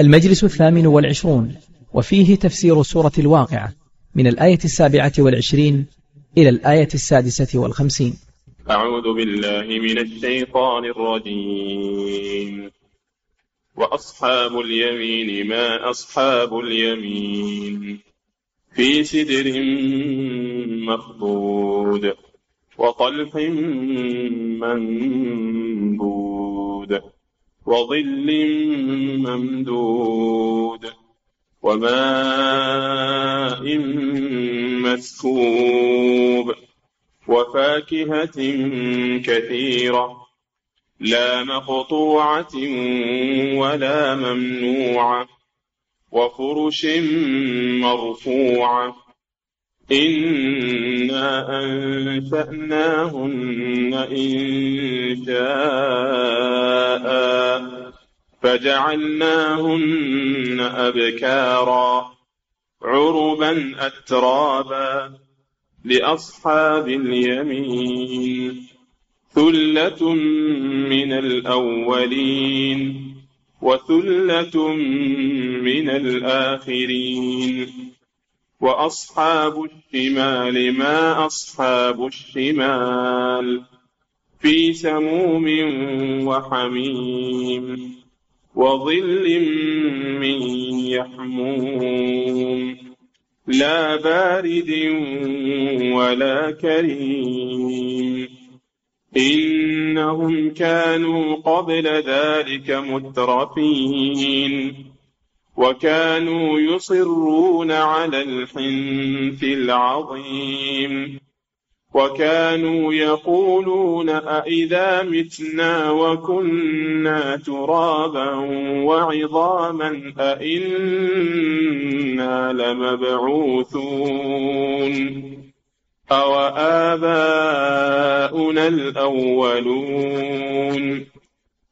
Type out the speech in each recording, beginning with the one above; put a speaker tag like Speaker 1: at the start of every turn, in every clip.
Speaker 1: المجلس الثامن والعشرون وفيه تفسير سورة الواقعة من الآية السابعة والعشرين إلى الآية السادسة والخمسين.
Speaker 2: أعوذ بالله من الشيطان الرجيم. وأصحاب اليمين ما أصحاب اليمين؟ في سدر مخضود وطلح منبود. وظل ممدود وماء مسكوب وفاكهة كثيرة لا مقطوعة ولا ممنوعة وفرش مرفوعة إنا أنشأناهن إن شاء فجعلناهن أبكارا عربا أترابا لأصحاب اليمين ثلة من الأولين وثلة من الآخرين وأصحاب الشمال ما أصحاب الشمال؟ في سموم وحميم وظل من يحموم. لا بارد ولا كريم. إنهم كانوا قبل ذلك مترفين. وكانوا يصرون على الحنث العظيم. وكانوا يقولون أإذا متنا وكنا ترابا وعظاما أإنا لمبعوثون. أو آباؤنا الأولون.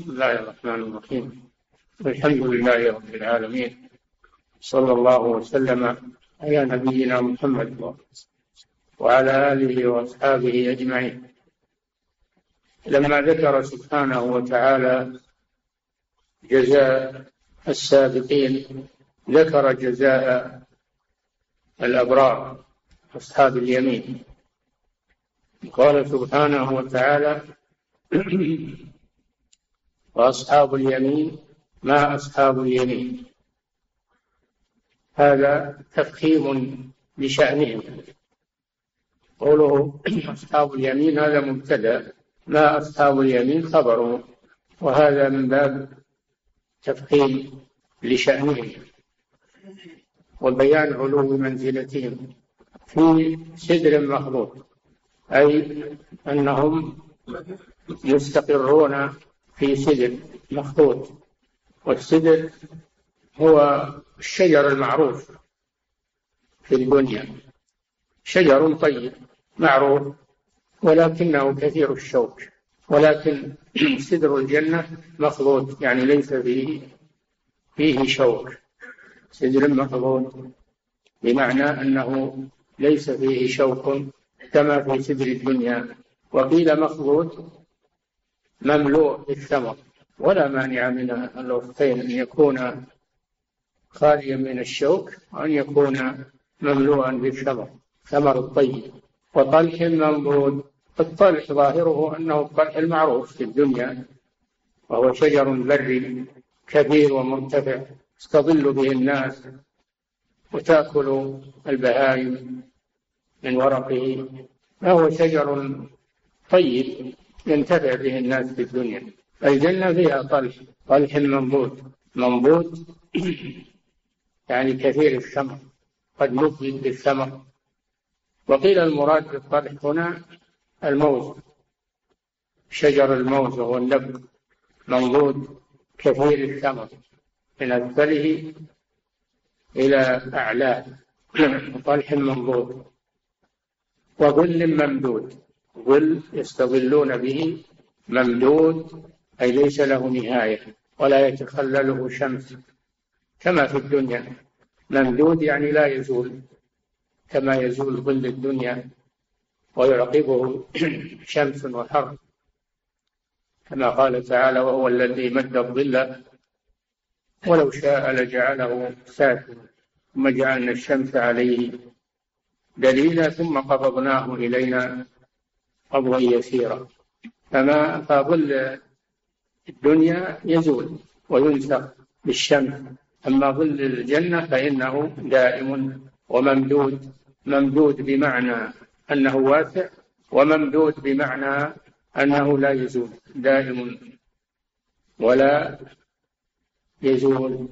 Speaker 3: بسم الله الرحمن الرحيم. الحمد لله رب العالمين. صلى الله وسلم على نبينا محمد وعلى آله وأصحابه أجمعين. لما ذكر سبحانه وتعالى جزاء السابقين ذكر جزاء الأبرار أصحاب اليمين. قال سبحانه وتعالى وأصحاب اليمين ما أصحاب اليمين. هذا تفخيم لشأنهم قوله أصحاب اليمين هذا مبتدأ. ما أصحاب اليمين خبره وهذا من باب تفخيم لشأنهم. وبيان علو منزلتهم في سدر مخلوط أي أنهم يستقرون في سدر مخطوط. والسدر هو الشجر المعروف في الدنيا شجر طيب معروف ولكنه كثير الشوك. ولكن سدر الجنة مخلوط يعني ليس فيه فيه شوك. سدر مخلوط بمعنى أنه ليس فيه شوك كما في سدر الدنيا وقيل مخلوط مملوء بالثمر ولا مانع من الوصفين أن يكون خاليا من الشوك وأن يكون مملوءا بالثمر ثمر الطيب. وطلح منضود الطلح ظاهره أنه الطلح المعروف في الدنيا وهو شجر بري كبير ومرتفع يستظل به الناس وتأكل البهائم من ورقه فهو شجر طيب. ينتفع به الناس في الدنيا. الجنة فيها طلح طلح منضود منضود يعني كثير الثمر قد نضج بالثمر وقيل المراد بالطلح هنا الموز شجر الموز وهو النبت. منضود كثير الثمر من أسفله إلى أعلاه. طلح منضود وظل ممدود. ظل يستظلون به ممدود أي ليس له نهاية ولا يتخلله شمس كما في الدنيا. ممدود يعني لا يزول كما يزول ظل الدنيا ويعقبه شمس وحر. كما قال تعالى وهو الذي مد الظل ولو شاء لجعله ساكنا ثم جعلنا الشمس عليه دليلا ثم قبضناه إلينا قبضا يسيرا. فما فظل الدنيا يزول وينسخ بالشمس أما ظل الجنة فإنه دائم وممدود. ممدود بمعنى أنه واسع وممدود بمعنى أنه لا يزول. دائم ولا يزول.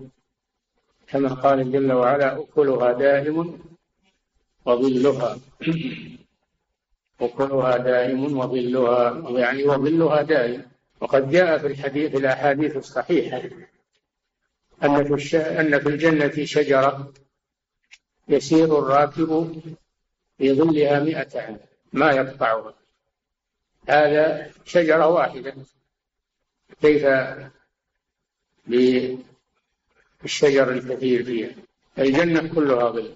Speaker 3: كما قال جل وعلا أكلها دائم وظلها. أكلها دائم وظلها يعني وظلها دائم. وقد جاء في الحديث الأحاديث الصحيحة أن في, الش... أن في الجنة شجرة يسير الراكب في ظلها مئة عام ما يقطعها. هذا شجرة واحدة. كيف بالشجر الكثير فيها؟ الجنة كلها ظل.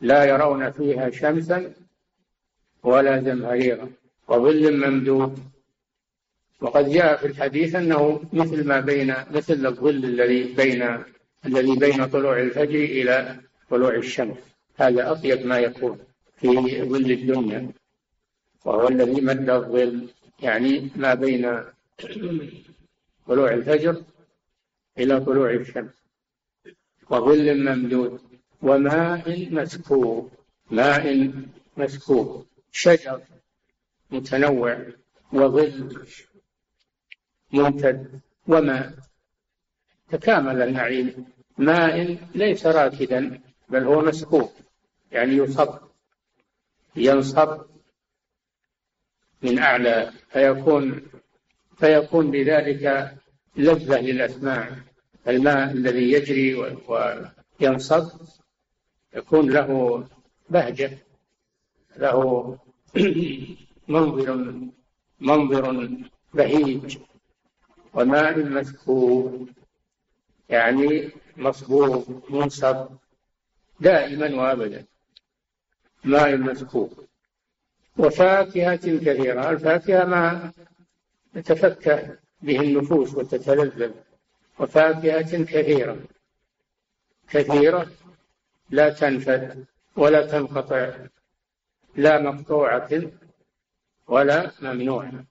Speaker 3: لا يرون فيها شمسا ولا زمهريرا وظل ممدود. وقد جاء في الحديث أنه مثل ما بين مثل الظل الذي بين الذي بين طلوع الفجر إلى طلوع الشمس. هذا أطيب ما يكون في ظل الدنيا. وهو الذي مد الظل. يعني ما بين طلوع الفجر إلى طلوع الشمس. وظل ممدود. وماء مسكوب. ماء مسكوب. شجر متنوع وظل ممتد وماء تكامل النعيم. ماء ليس راكدا بل هو مسكوب يعني يصب ينصب من أعلى فيكون فيكون بذلك لذة للأسماع. الماء الذي يجري وينصب يكون له بهجة. له منظر منظر بهيج وماء مسكوب. يعني مصبوب منصب دائما وابدا. ماء مسكوب. وفاكهة كثيرة. الفاكهة ما تتفكه به النفوس وتتلذذ. وفاكهة كثيرة. كثيرة لا تنفد ولا تنقطع. لا مقطوعة ولا ممنوعة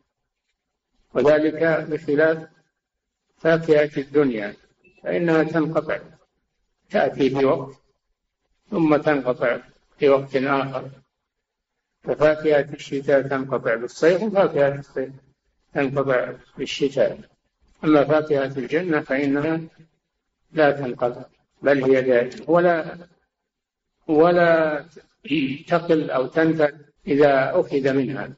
Speaker 3: وذلك بخلاف فاكهة الدنيا فإنها تنقطع تأتي في وقت ثم تنقطع في وقت آخر. ففاكهة الشتاء تنقطع بالصيف وفاكهة الصيف تنقطع بالشتاء. أما فاكهة الجنة فإنها لا تنقطع بل هي دائمة. ولا ولا تقل أو تنفد إذا أخذ منها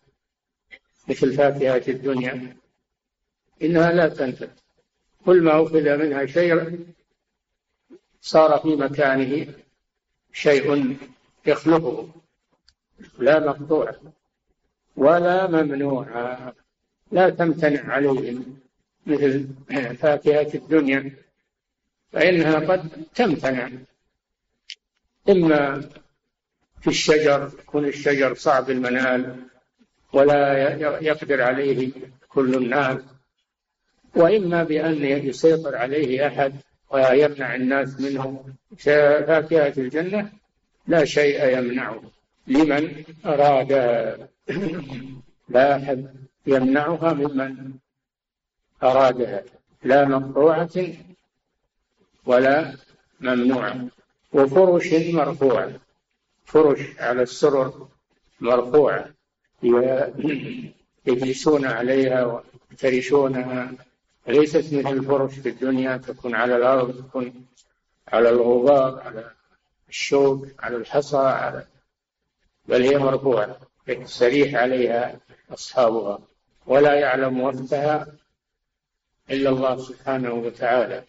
Speaker 3: مثل فاكهة الدنيا. إنها لا تنفد كل ما أخذ منها شيء صار في مكانه شيء يخلقه. لا مقطوع ولا ممنوع. لا تمتنع عليهم مثل فاكهة الدنيا. فإنها قد تمتنع. إما في الشجر يكون الشجر صعب المنال ولا يقدر عليه كل الناس. وإما بأن يسيطر عليه أحد ويمنع الناس منه. فاكهة الجنة لا شيء يمنعه. لمن أراد لا أحد يمنعها ممن أرادها لا مقطوعة ولا ممنوعة. وفرش مرفوعة. فرش على السرر مرفوعة يجلسون عليها ويفترشونها. ليست مثل الفرش في الدنيا تكون على الأرض تكون على الغبار على الشوك على الحصى على بل هي مرفوعة. يستريح عليها أصحابها. ولا يعلم وقتها إلا الله سبحانه وتعالى.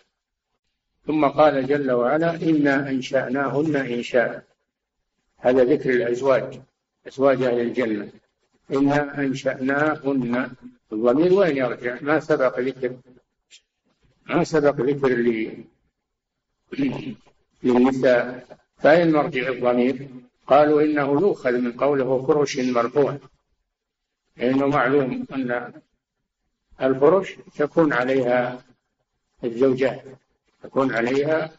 Speaker 3: ثم قال جل وعلا إنا أنشأناهن إنشاء. هذا ذكر الأزواج أزواج أهل الجنة. إنا أنشأناهن الضمير وين يرجع. ما سبق ذكر ما سبق ذكر للنساء فأين مرجع الضمير قالوا إنه يؤخذ من قوله فرش مرفوع. لأنه معلوم أن الفرش تكون عليها الزوجات تكون عليها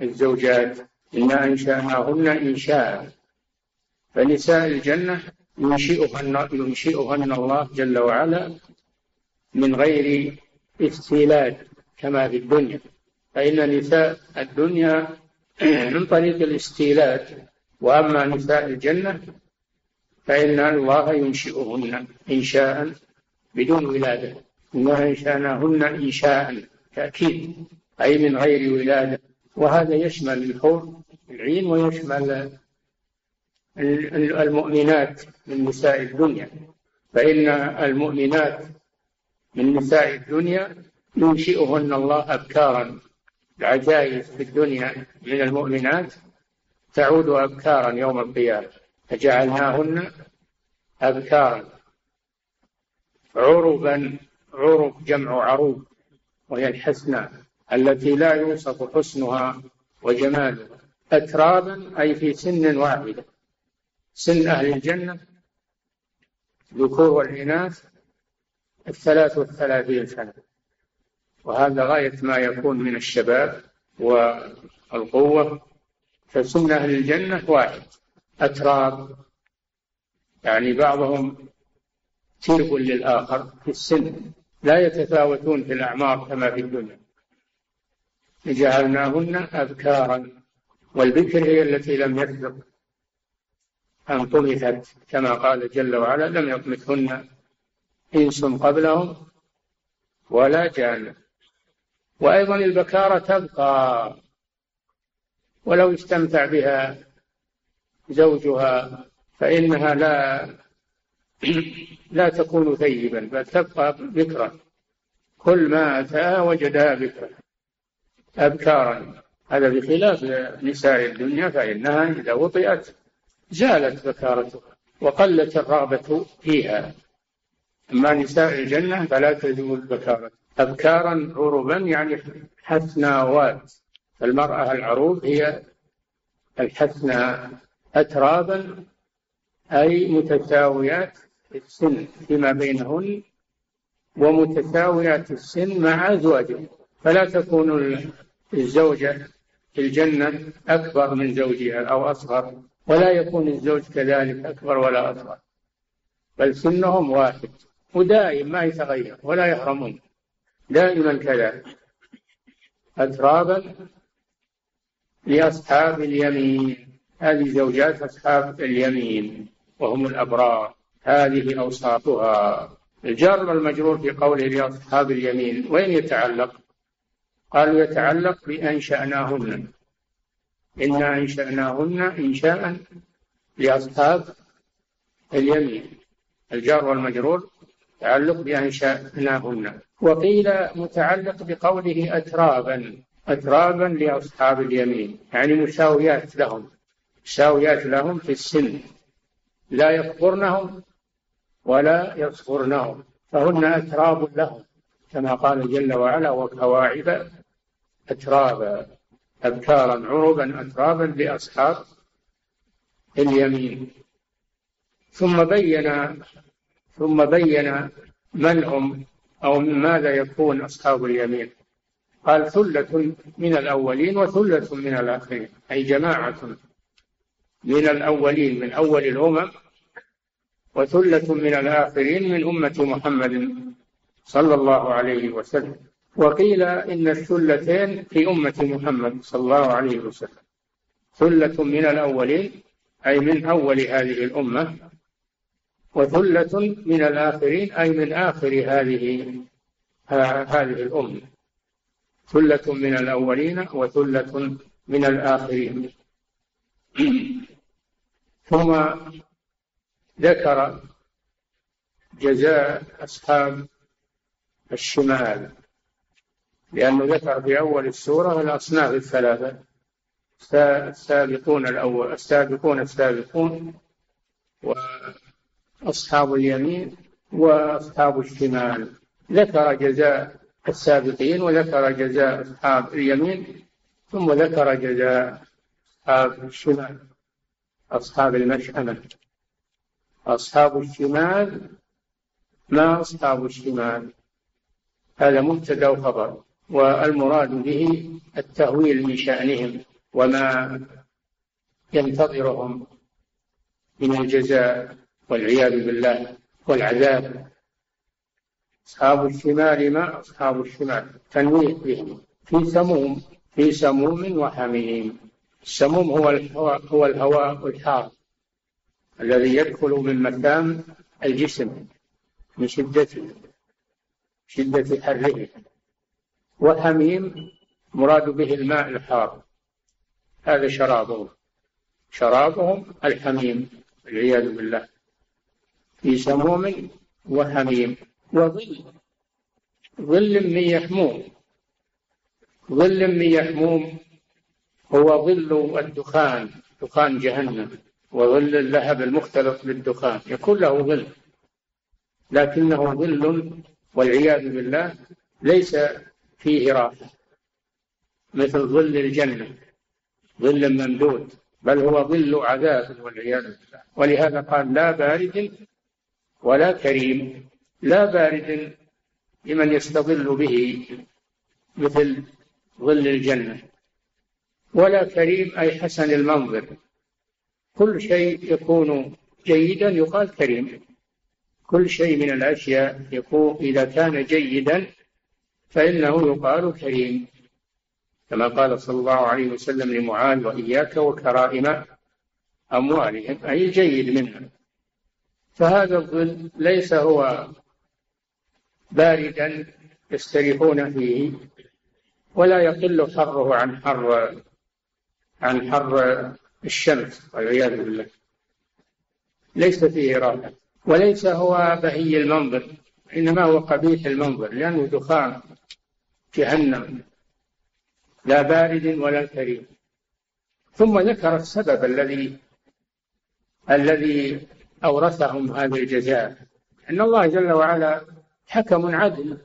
Speaker 3: الزوجات. إنا أنشأناهن إنشاء. فنساء الجنة ينشئهن ينشئهن الله جل وعلا من غير استيلاد كما في الدنيا. فإن نساء الدنيا من طريق الاستيلاد. وأما نساء الجنة فإن الله ينشئهن إنشاء بدون ولادة. إنا أنشأناهن إنشاء تأكيد أي من غير ولادة. وهذا يشمل الحور العين ويشمل المؤمنات من نساء الدنيا. فإن المؤمنات من نساء الدنيا ينشئهن الله أبكارا. العجائز في الدنيا من المؤمنات تعود أبكارا يوم القيامة. فجعلناهن أبكارا. عربا عرب جمع عروب وهي الحسنى التي لا يوصف حسنها وجمالها. أترابا أي في سن واحدة. سن أهل الجنة ذكور والإناث الثلاث والثلاثين سنة. وهذا غاية ما يكون من الشباب والقوة. فسن أهل الجنة واحد أتراب. يعني بعضهم تيب للآخر في السن لا يتفاوتون في الأعمار كما في الدنيا. جعلناهن أبكارا والبكر هي التي لم يسبق. أن طمثت كما قال جل وعلا لم يطمثهن إنس قبلهم ولا جان. وأيضا البكارة تبقى ولو استمتع بها زوجها فإنها لا لا تكون ثيبا بل تبقى بكرا. كل ما أتاها وجدها بكرا. أبكارا. هذا بخلاف نساء الدنيا فإنها إذا وطئت زالت بكارتها وقلت الرغبة فيها. أما نساء الجنة فلا تزول بكارة أبكارا عربا يعني حسناوات المرأة العروب هي الحسنى أترابا أي متساويات السن فيما بينهن ومتساويات السن مع أزواجهن. فلا تكون الزوجة في الجنة أكبر من زوجها أو أصغر. ولا يكون الزوج كذلك أكبر ولا أصغر. بل سنهم واحد ودائم ما يتغير ولا يحرمون. دائما كذلك. أترابا لأصحاب اليمين. هذه زوجات أصحاب اليمين وهم الأبرار. هذه أوصافها الجار والمجرور في قوله لأصحاب اليمين وين يتعلق؟ قالوا يتعلق بأنشأناهن إنا أنشأناهن إنشاء لأصحاب اليمين. الجار والمجرور تعلق بأنشأناهن. وقيل متعلق بقوله أترابا أترابا لأصحاب اليمين. يعني مساويات لهم مساويات لهم في السن. لا يكبرنهم ولا يصغرنهم. فهن أتراب لهم كما قال جل وعلا وكواعب أترابا. أبكارا عربا أترابا لأصحاب اليمين. ثم بين ثم بين من هم أو من ماذا يكون أصحاب اليمين. قال ثلة من الأولين وثلة من الآخرين أي جماعة من الأولين من أول الأمم وثلة من الآخرين من أمة محمد صلى الله عليه وسلم. وقيل إن الثلتين في أمة محمد صلى الله عليه وسلم. ثلة من الأولين أي من أول هذه الأمة وثلة من الآخرين أي من آخر هذه هذه الأمة. ثلة من الأولين وثلة من الآخرين. ثم ذكر جزاء أصحاب الشمال. لأنه ذكر في أول السورة الأصناف الثلاثة. السابقون الأول السابقون السابقون وأصحاب اليمين وأصحاب الشمال. ذكر جزاء السابقين وذكر جزاء أصحاب اليمين ثم ذكر جزاء أصحاب الشمال أصحاب المشأمة. أصحاب الشمال ما أصحاب الشمال؟ هذا مبتدأ وخبر والمراد به التهويل من شأنهم وما ينتظرهم من الجزاء والعياذ بالله والعذاب. أصحاب الشمال ما أصحاب الشمال؟ تنويه به في سموم في سموم وحميم. السموم هو الهواء هو الهواء الحار الذي يدخل من مكان الجسم من شدة شدة حره وحميم مراد به الماء الحار. هذا شرابهم. شرابهم الحميم والعياذ بالله. في سموم وحميم. وظل. ظل من يحموم. ظل من يحموم هو ظل الدخان دخان جهنم. وظل اللهب المختلط بالدخان. يكون له ظل. لكنه ظل والعياذ بالله ليس فيه راحة مثل ظل الجنة ظل ممدود بل هو ظل عذاب والعياذ بالله. ولهذا قال لا بارد ولا كريم لا بارد لمن يستظل به مثل ظل الجنة. ولا كريم أي حسن المنظر. كل شيء يكون جيدا يقال كريم. كل شيء من الأشياء يكون إذا كان جيدا فإنه يقال كريم كما قال صلى الله عليه وسلم لمعاذ وإياك وكرائم أموالهم أي الجيد منها. فهذا الظل ليس هو باردا يستريحون فيه ولا يقل حره عن حر عن حر الشمس والعياذ بالله. ليس فيه راحة وليس هو بهي المنظر إنما هو قبيح المنظر لأنه دخان. جهنم. لا بارد ولا كريم. ثم ذكر السبب الذي الذي أورثهم هذا الجزاء. أن الله جل وعلا حكم عدل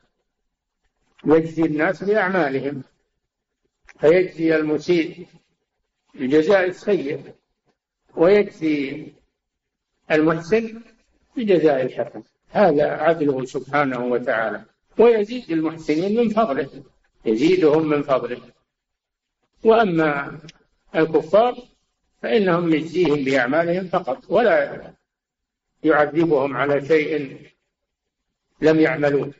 Speaker 3: يجزي الناس بأعمالهم فيجزي المسيء بجزاء السيء ويجزي المحسن بجزاء الحسن. هذا عدله سبحانه وتعالى. ويزيد المحسنين من فضله يزيدهم من فضله. وأما الكفار فإنهم يجزيهم بأعمالهم فقط ولا يعذبهم على شيء لم يعملوه.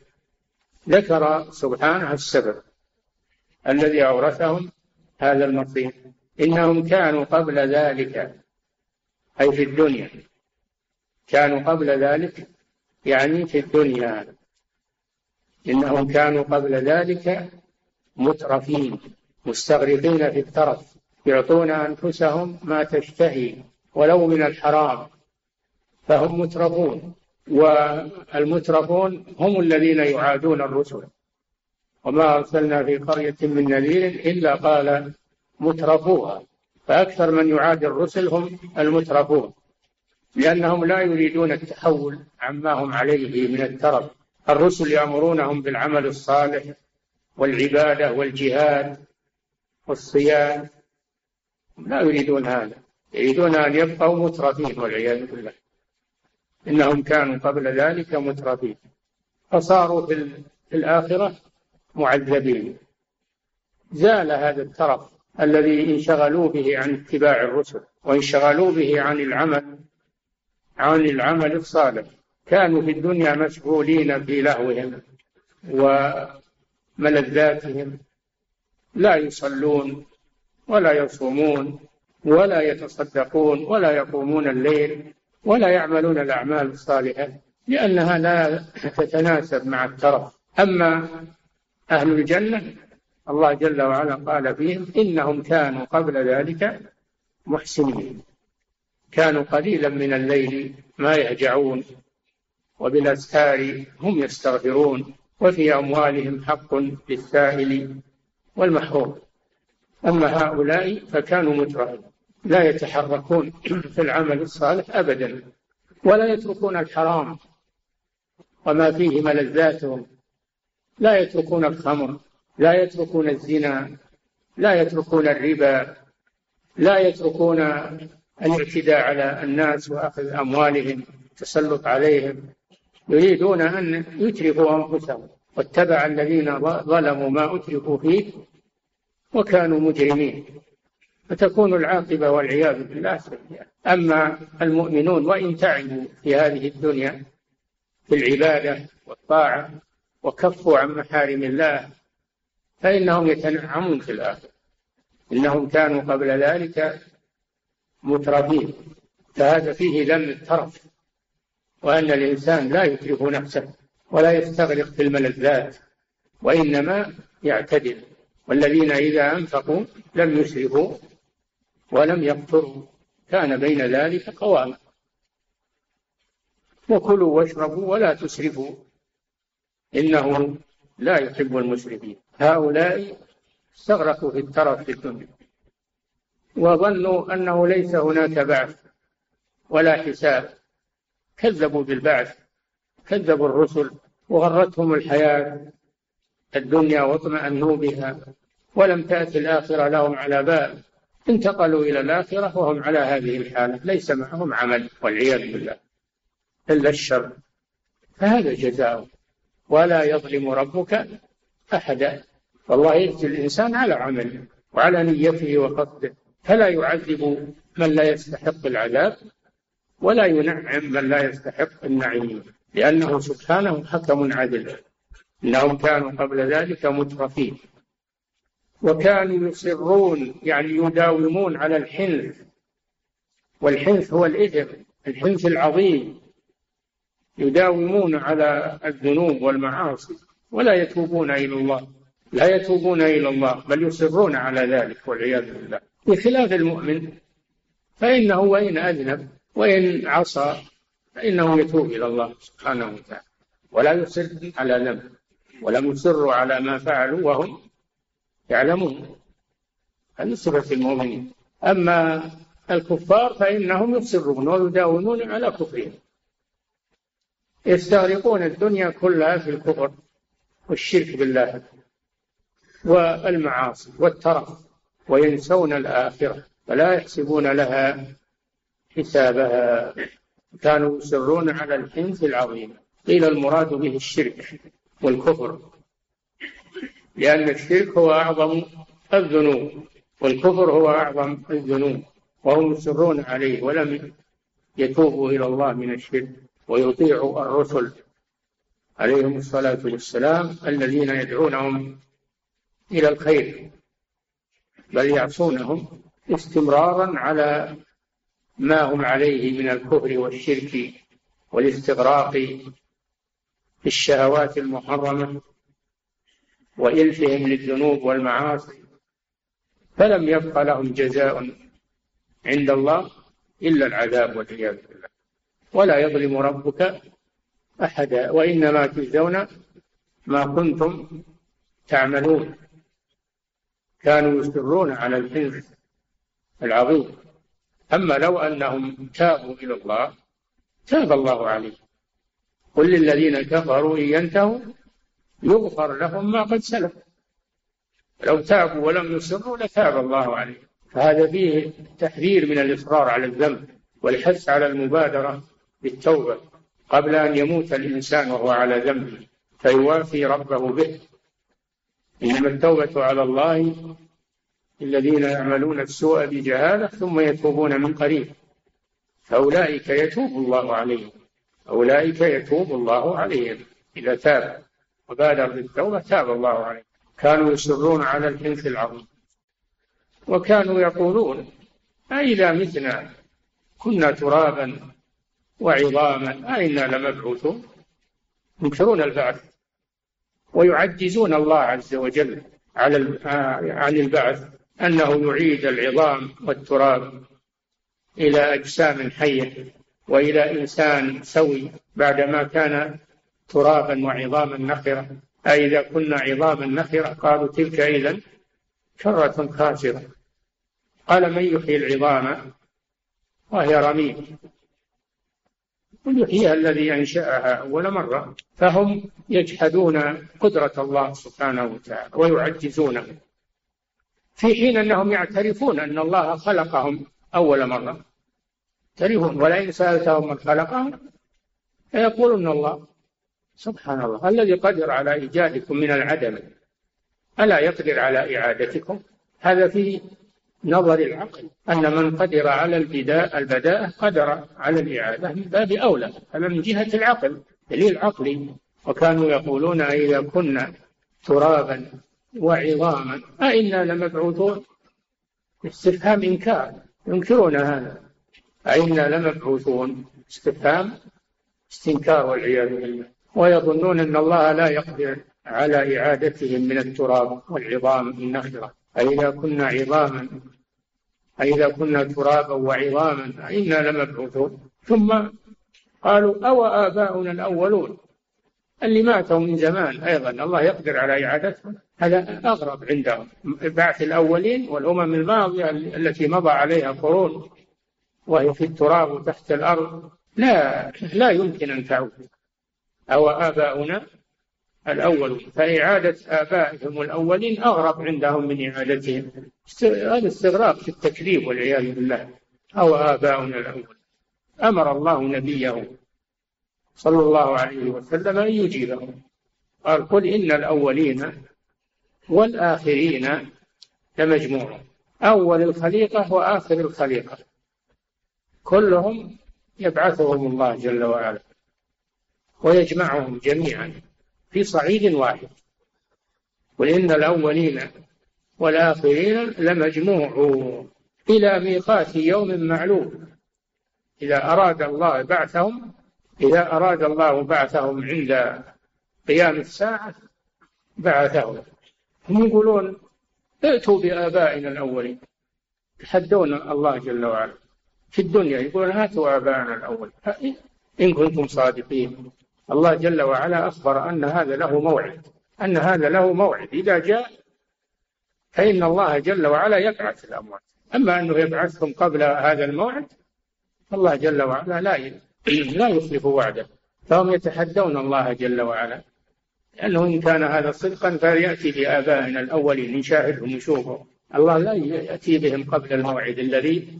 Speaker 3: ذكر سبحانه السبب الذي أورثهم هذا المصير. إنهم كانوا قبل ذلك أي في الدنيا كانوا قبل ذلك يعني في الدنيا. إنهم كانوا قبل ذلك مترفين مستغرقين في الترف يعطون أنفسهم ما تشتهي ولو من الحرام فهم مترفون والمترفون هم الذين يعادون الرسل. وما أرسلنا في قرية من نذير إلا قال مترفوها فأكثر من يعادي الرسل هم المترفون لأنهم لا يريدون التحول عما هم عليه من الترف. الرسل يأمرونهم بالعمل الصالح والعبادة والجهاد والصيام. لا يريدون هذا. يريدون أن يبقوا مترفين والعياذ بالله. إنهم كانوا قبل ذلك مترفين. فصاروا في الآخرة معذبين. زال هذا الترف الذي انشغلوا به عن اتباع الرسل وانشغلوا به عن العمل عن العمل الصالح. كانوا في الدنيا مشغولين في لهوهم وملذاتهم. لا يصلون ولا يصومون ولا يتصدقون ولا يقومون الليل ولا يعملون الأعمال الصالحة لأنها لا تتناسب مع الترف. أما أهل الجنة الله جل وعلا قال فيهم إنهم كانوا قبل ذلك محسنين. كانوا قليلا من الليل ما يهجعون. وبالأسحار هم يستغفرون وفي أموالهم حق للسائل والمحروم. أما هؤلاء فكانوا مترفين لا يتحركون في العمل الصالح أبدا ولا يتركون الحرام وما فيه ملذاتهم لا يتركون الخمر لا يتركون الزنا لا يتركون الربا لا يتركون الاعتداء على الناس وأخذ أموالهم التسلط عليهم. يريدون أن يتركوا أنفسهم واتبع الذين ظلموا ما اتركوا فيه وكانوا مجرمين. فتكون العاقبة والعياذ بالله. أما المؤمنون وإن تعبوا في هذه الدنيا في العباده والطاعة وكفوا عن محارم الله فإنهم يتنعمون في الآخرة. إنهم كانوا قبل ذلك مترفين. فهذا فيه ذم الترف وأن الإنسان لا يترف نفسه ولا يستغرق في الملذات وإنما يعتدل. والذين إذا أنفقوا لم يسرفوا ولم يقتروا. كان بين ذلك قواما وكلوا واشربوا ولا تسرفوا. إنه لا يحب المسرفين. هؤلاء استغرقوا في الترف في الدنيا. وظنوا أنه ليس هناك بعث ولا حساب. كذبوا بالبعث كذبوا الرسل وغرتهم الحياة الدنيا واطمأنوا بها ولم تأتي الآخرة لهم على بال. انتقلوا إلى الآخرة وهم على هذه الحالة ليس معهم عمل والعياذ بالله. إلا الشر. فهذا جزاؤهم ولا يظلم ربك أحدا. والله يجزي الإنسان على عمله وعلى نيته وقصده. فلا يعذب من لا يستحق العذاب ولا ينعم من لا يستحق النعيم لأنه سبحانه حكم عدل إنهم كانوا قبل ذلك مترفين. وكانوا يصرون يعني يداومون على الحنث. والحنث هو الإثم الحنث العظيم. يداومون على الذنوب والمعاصي ولا يتوبون إلى الله. لا يتوبون إلى الله بل يصرون على ذلك والعياذ بالله. بخلاف المؤمن فإنه وإن أذنب وإن عصى فإنه يتوب إلى الله سبحانه وتعالى. ولا يصر على ذنب ولم يصروا على ما فعلوا وهم يعلمون. هذه صفة المؤمنين. أما الكفار فإنهم يصرون ويداومون على كفرهم. يستغرقون الدنيا كلها في الكفر والشرك بالله والمعاصي والترف وينسون الآخرة فلا يحسبون لها حسابها كانوا يصرون على الحنث العظيم. قيل المراد به الشرك والكفر. لأن الشرك هو أعظم الذنوب والكفر هو أعظم الذنوب وهم يصرون عليه ولم يتوبوا إلى الله من الشرك ويطيعوا الرسل. عليهم الصلاة والسلام الذين يدعونهم إلى الخير بل يعصونهم استمرارا على ما هم عليه من الكفر والشرك والاستغراق في الشهوات المحرمة وإلفهم للذنوب والمعاصي فلم يبق لهم جزاء عند الله إلا العذاب والعياذ بالله. ولا يظلم ربك أحدا وإنما تجزون ما كنتم تعملون. كانوا يصرون على الحنث العظيم. أما لو أنهم تابوا إلى الله تاب الله عليهم. قل للذين كفروا إن ينتهوا يغفر لهم ما قد سلف. لو تابوا ولم يصروا لتاب الله عليهم. فهذا فيه تحذير من الإصرار على الذنب والحث على المبادرة بالتوبة. قبل أن يموت الإنسان وهو على ذنبه فيوافي ربه به. إنما التوبة على الله الذين يعملون السوء بجهالة ثم يتوبون من قريب. فأولئك يتوب الله عليهم. أولئك يتوب الله عليهم إذا تاب. وبادر بالتوبة تاب الله عليهم. كانوا يصرون على الحنث العظيم. وكانوا يقولون أإذا متنا كنا ترابا وعظاما أئنا لمبعوثون. ينكرون البعث. ويعجزون الله عز وجل على عن البعث. أنه يعيد العظام والتراب إلى أجسام حية وإلى إنسان سوي بعدما كان ترابا وعظاما نخرة. أإذا كنا عظاما نخرة قالوا تلك إذا كرة خاسرة. قال من يحيي العظام؟ وهي رميم. قل يحييها الذي أنشأها أول مرة. فهم يجحدون قدرة الله سبحانه وتعالى ويعجزونه. في حين أنهم يعترفون أن الله خلقهم أول مرة. يعترفون ولئن سألتهم من خلقهم فيقولون الله. سبحان الله. الذي قدر على إيجادكم من العدم. ألا يقدر على إعادتكم؟ هذا في نظر العقل. أن من قدر على البداء البداءة قدر على الإعادة من باب أولى. هذا من جهة العقل. دليل عقلي. وكانوا يقولون إذا كنا ترابا وعظاما. أئنا لمبعوثون؟ استفهام إنكار. ينكرون هذا. أئنا لمبعوثون؟ استفهام؟ استنكار والعياذ بالله. ويظنون أن الله لا يقدر على إعادتهم من التراب والعظام النخرة أئذا كنا عظاما. أئذا كنا ترابا وعظاما. أئنا لمبعوثون. ثم قالوا أو آباؤنا الأولون؟ اللي ماتوا من زمان أيضا. الله يقدر على إعادتهم. هذا أغرب عندهم. بعث الأولين والأمم الماضية التي مضى عليها قرون وهي في التراب وتحت الأرض لا لا يمكن أن تعود. أو آباؤنا الأولون. فإعادة آبائهم الأولين أغرب عندهم من إعادتهم. هذا استغراب في التكذيب والعياذ بالله. أو آباؤنا الأول أمر الله نبيه صلى الله عليه وسلم أن يجيبهم. قال قل إن الأولين والآخرين لمجموع أول الخليقة وآخر الخليقة. كلهم يبعثهم الله جل وعلا. ويجمعهم جميعا في صعيد واحد. وإن الأولين والآخرين لمجموعون. إلى ميقات يوم معلوم. إذا أراد الله بعثهم إذا أراد الله بعثهم عند قيام الساعة بعثهم. هم يقولون ائتوا بآبائنا الأولين. يتحدون الله جل وعلا. في الدنيا يقولون هاتوا آبائنا الأول. إن كنتم صادقين. الله جل وعلا أخبر أن هذا له موعد. أن هذا له موعد. إذا جاء فإن الله جل وعلا يبعث الأموات. أما أنه يبعثهم قبل هذا الموعد الله جل وعلا لا لا يخلف وعده. فهم يتحدون الله جل وعلا. لأنه إن كان هذا صدقا فليأتي بآبائنا الأولين نشاهدهم نشوفهم الله لا يأتي بهم قبل الموعد الذي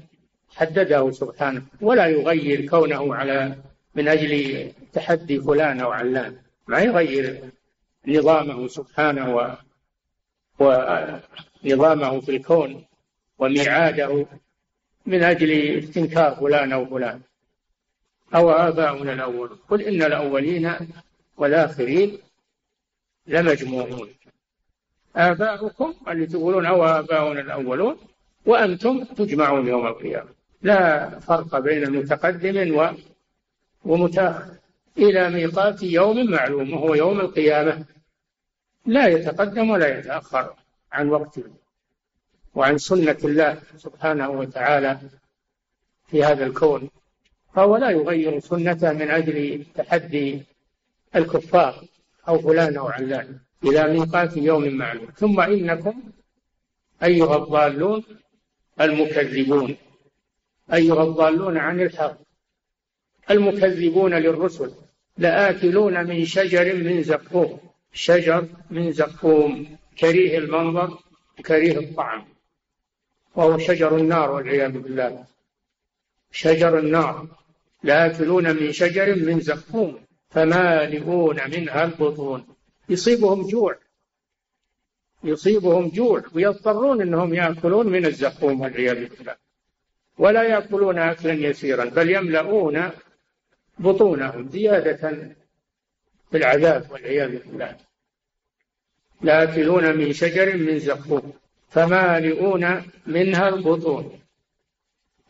Speaker 3: حدده سبحانه ولا يغير كونه على من أجل تحدي فلان أو علان. ما يغير نظامه سبحانه ونظامه في الكون وميعاده من أجل استنكار فلان أو فلان. أو آباؤنا الأول. قل إن الأولين والآخرين لمجموعون. آباؤكم اللي تقولون أو آباؤنا الأولون وأنتم تجمعون يوم القيامة. لا فرق بين متقدم و ومتأخر. إلى ميقات يوم معلوم وهو يوم القيامة. لا يتقدم ولا يتأخر عن وقته وعن سنة الله سبحانه وتعالى في هذا الكون. فهو لا يغير سنته من أجل تحدي الكفار. أو فلان أو علان إلى ميقات يوم معلوم. ثم إنكم أيها الضالون المكذبون أيها الضالون عن الحق المكذبون للرسل لآكلون من شجر من زقوم. شجر من زقوم كريه المنظر كريه الطعم وهو شجر النار والعياذ بالله. شجر النار لآكلون من شجر من زقوم. فمالئون منها البطون. يصيبهم جوع. يصيبهم جوع ويضطرون إنهم يأكلون من الزقوم والعياذ بالله. ولا يأكلون اكلا يسيرا بل يملؤون بطونهم زيادة في العذاب والعياذ بالله. لآكلون من شجر من زقوم فمالئون منها البطون.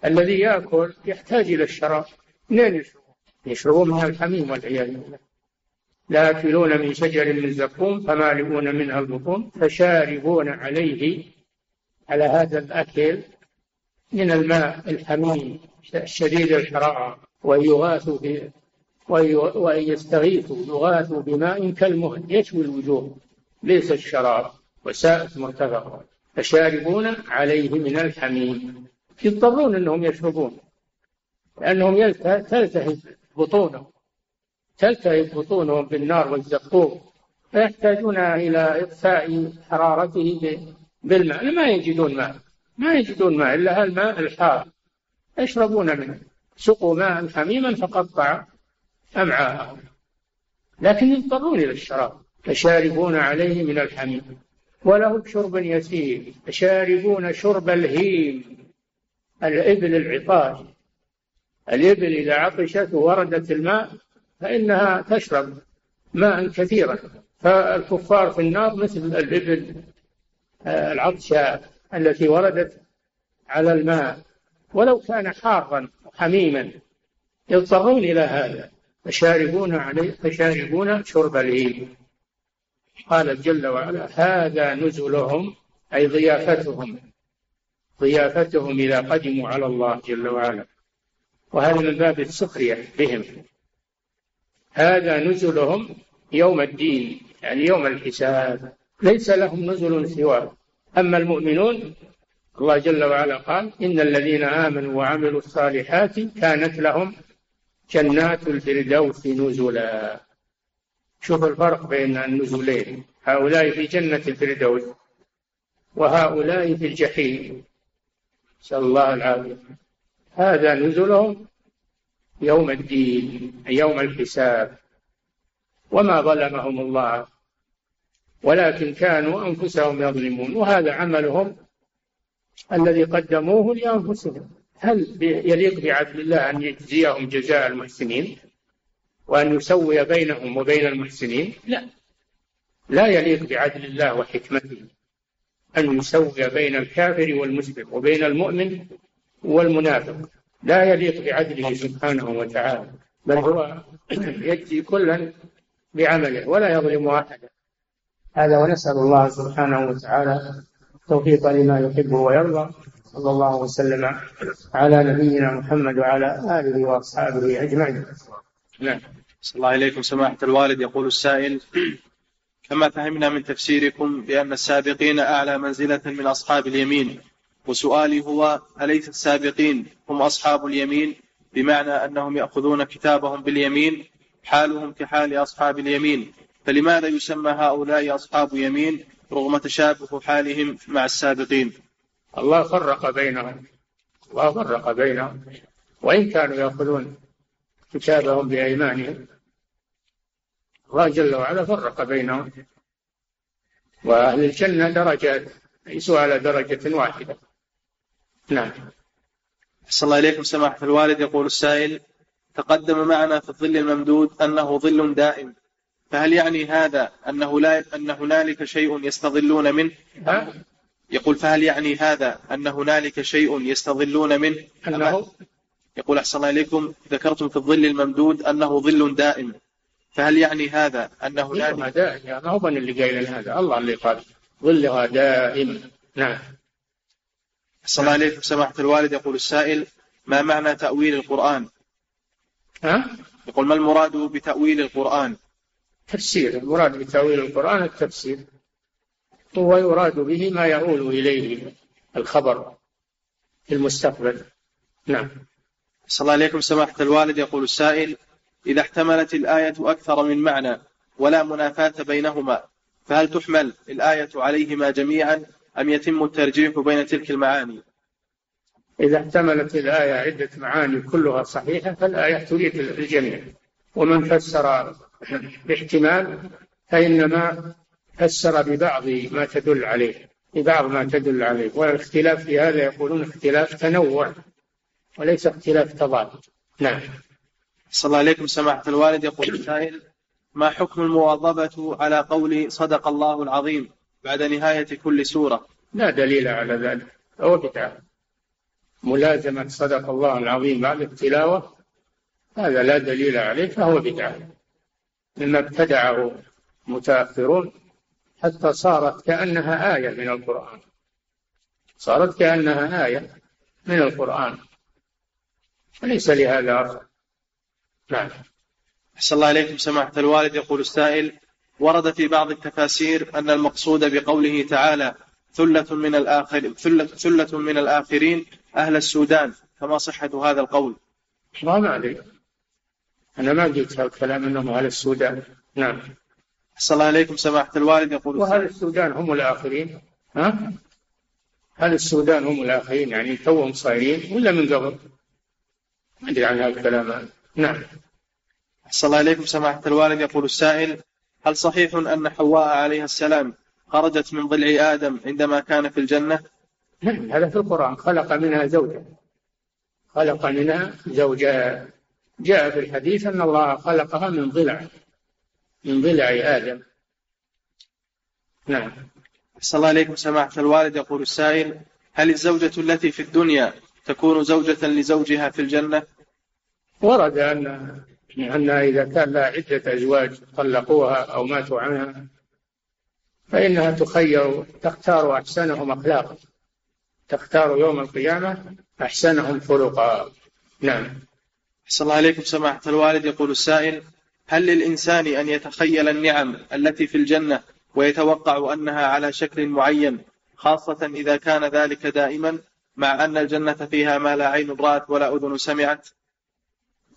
Speaker 3: الذي يأكل يحتاج إلى الشراب. منين يشربون؟ يشربون من الحميم والعياذ بالله. لا يأكلون من شجر من زقوم فمالئون منها البطون فشاربون عليه على هذا الأكل من الماء الحميم شديد الحرارة ويغاث ب وأن يستغيثوا يغاثوا بماء كالمهل. يشوي الوجوه. ليس الشراب. وسائط مرتفقة فشاربون عليه من الحميم. يضطرون أنهم يشربون. لأنهم تلتهب بطونهم تلتهب بطونهم بالنار والزقوم. فيحتاجون إلى إطفاء حرارته بالماء. ما يجدون ماء. ما يجدون ماء إلا الماء الحار. يشربون منه. سقوا ماء حميما فقطع أمعاءهم. لكن يضطرون إلى الشراب. فشاربون عليه من الحميم. وله شرب يسير. فشاربون شرب الهيم. الإبل العطاش. الإبل إذا عطشت ووردت الماء فإنها تشرب ماء كثيرا. فالكفار في النار مثل الإبل آه، العطشاء التي وردت على الماء. ولو كان حارا حميما يضطرون إلى هذا. فشاربون عليه فشاربون شرب الهيم قال جل وعلا هذا نزلهم أي ضيافتهم ضيافتهم إذا قدموا على الله جل وعلا. وهذا من باب السخرية بهم. هذا نزلهم يوم الدين يعني يوم الحساب. ليس لهم نزل سواه. أما المؤمنون الله جل وعلا قال إن الذين آمنوا وعملوا الصالحات كانت لهم جنات الفردوس نزلا. شوف الفرق بين النزلين. هؤلاء في جنة الفردوس وهؤلاء في الجحيم. نسأل الله العافية. هذا نزلهم يوم الدين يوم الحساب. وما ظلمهم الله ولكن كانوا أنفسهم يظلمون. وهذا عملهم الذي قدموه لأنفسهم. هل يليق بعدل الله أن يجزيهم جزاء المحسنين؟ وأن يسوي بينهم وبين المحسنين؟ لا. لا يليق بعدل الله وحكمته أن يسوي بين الكافر والمسلم وبين المؤمن والمنافق. لا يليق بعدله سبحانه وتعالى بل هو يجزي كلا بعمله ولا يظلم أحدا. هذا ونسأل الله سبحانه وتعالى التوفيق لما يحب ويرضى. صلى الله وسلم على نبينا محمد وعلى آله وأصحابه أجمعين.
Speaker 4: نعم. صلى الله إليكم سماحة الوالد يقول السائل كما فهمنا من تفسيركم بأن السابقين أعلى منزلة من أصحاب اليمين. وسؤالي هو أليس السابقين هم أصحاب اليمين؟ بمعنى أنهم يأخذون كتابهم باليمين حالهم كحال أصحاب اليمين. فلماذا يسمى هؤلاء أصحاب يمين رغم تشابه حالهم مع السابقين؟
Speaker 3: الله فرق بينهم الله فرق بينهم. وإن كانوا يأخذون كتابهم بأيمانهم الله جل وعلا فرق بينهم. وأهل الجنة درجات ليسوا على درجة واحدة. نعم.
Speaker 4: أحسن الله إليكم. سماحة الوالد يقول السائل تقدم معنا في الظل الممدود أنه ظل دائم. فهل يعني هذا أنه لا أن هنالك شيء يستظلون منه؟
Speaker 3: ها؟
Speaker 4: يقول فهل يعني هذا أن هنالك شيء يستظلون منه؟
Speaker 3: أنه؟
Speaker 4: يقول أحسن الله إليكم. ذكرتم في الظل الممدود أنه ظل دائم. فهل يعني هذا أن هنالك
Speaker 3: دائم؟ ما هو اللي قايل هذا. الله اللي قال ظلها دائم. نعم.
Speaker 4: أحسن الله إليكم سماحة الوالد يقول السائل ما معنى تأويل القرآن؟
Speaker 3: ها؟
Speaker 4: يقول ما المراد بتأويل القرآن؟
Speaker 3: تفسير المراد بتأويل القرآن التفسير هو يراد به ما يؤول إليه الخبر في المستقبل نعم
Speaker 4: صلى الله عليكم سماحة الوالد يقول السائل إذا احتملت الآية أكثر من معنى ولا منافاة بينهما فهل تحمل الآية عليهما جميعا أم يتم الترجيح بين تلك المعاني؟
Speaker 3: إذا احتملت الآية عدة معاني كلها صحيحة فالآية تريد الجميع. ومن فسر باحتمال فإنما فسر ببعض ما تدل عليه ببعض ما تدل عليه. والاختلاف في هذا يقولون اختلاف تنوع وليس اختلاف تضاد. نعم.
Speaker 4: صلى الله عليكم. سماحة الوالد يقول السائل ما حكم المواظبة على قول صدق الله العظيم؟ بعد نهاية كل سورة.
Speaker 3: لا دليل على ذلك. هو بدعة ملازمة صدق الله العظيم بعد التلاوة. هذا لا دليل عليه فهو بدعة مما ابتدعه متأخرون حتى صارت كأنها آية من القرآن. صارت كأنها آية من القرآن. وليس لهذا أصل. نعم.
Speaker 4: أحسن الله إليكم. سماحة الوالد يقول السائل ورد في بعض التفاسير أن المقصود بقوله تعالى ثلة من الآخر ثلة, ثلة من الآخرين أهل السودان. فما صحة هذا القول؟
Speaker 3: ما أدري أنا ما قلت هذا الكلام أنهم أهل السودان. نعم.
Speaker 4: أحسن الله إليكم سماحة الوالد يقول.
Speaker 3: وأهل السودان هم الآخرين. ها؟ أهل السودان هم الآخرين يعني توهم صايرين ولا من قبل؟ ما أدري عن هذا الكلام. نعم.
Speaker 4: أحسن الله إليكم سماحة الوالد يقول السائل هل صحيح أن حواء عليها السلام خرجت من ضلع آدم عندما كان في الجنة؟
Speaker 3: نعم هذا في القرآن. خلق منها زوجة. خلق منها زوجة. جاء في الحديث أن الله خلقها من ضلع من ضلع آدم. نعم.
Speaker 4: أحسن الله إليكم سماحة الوالد. يقول السائل هل الزوجة التي في الدنيا تكون زوجة لزوجها في الجنة؟
Speaker 3: ورد أن أن إذا كان لها عدة أزواج طلقوها أو ماتوا عنها فإنها تخير تختار أحسنهم أخلاقا. تختار يوم القيامة أحسنهم خلقا. نعم.
Speaker 4: أحسن الله عليكم. سماحة الوالد يقول السائل هل للإنسان أن يتخيل النعم التي في الجنة ويتوقع أنها على شكل معين خاصة إذا كان ذلك دائما مع أن الجنة فيها ما لا عين رأت ولا أذن سمعت؟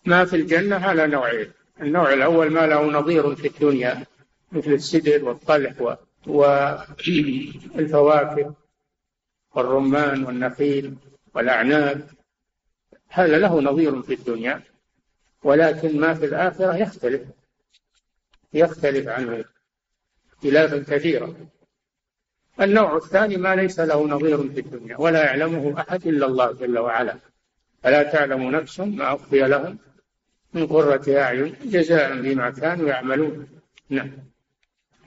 Speaker 3: ما في الجنة على نوعين النوع الأول ما له نظير في الدنيا مثل السدر والطلح والفواكه والرمان والنخيل والأعناب هذا له نظير في الدنيا ولكن ما في الآخرة يختلف يختلف عنه اختلافا كثيرا. النوع الثاني ما ليس له نظير في الدنيا ولا يعلمه أحد إلا الله جل وعلا. فلا تعلم نفس ما أخفي لهم من قرة أعين جزاء بما كانوا يعملون. نعم.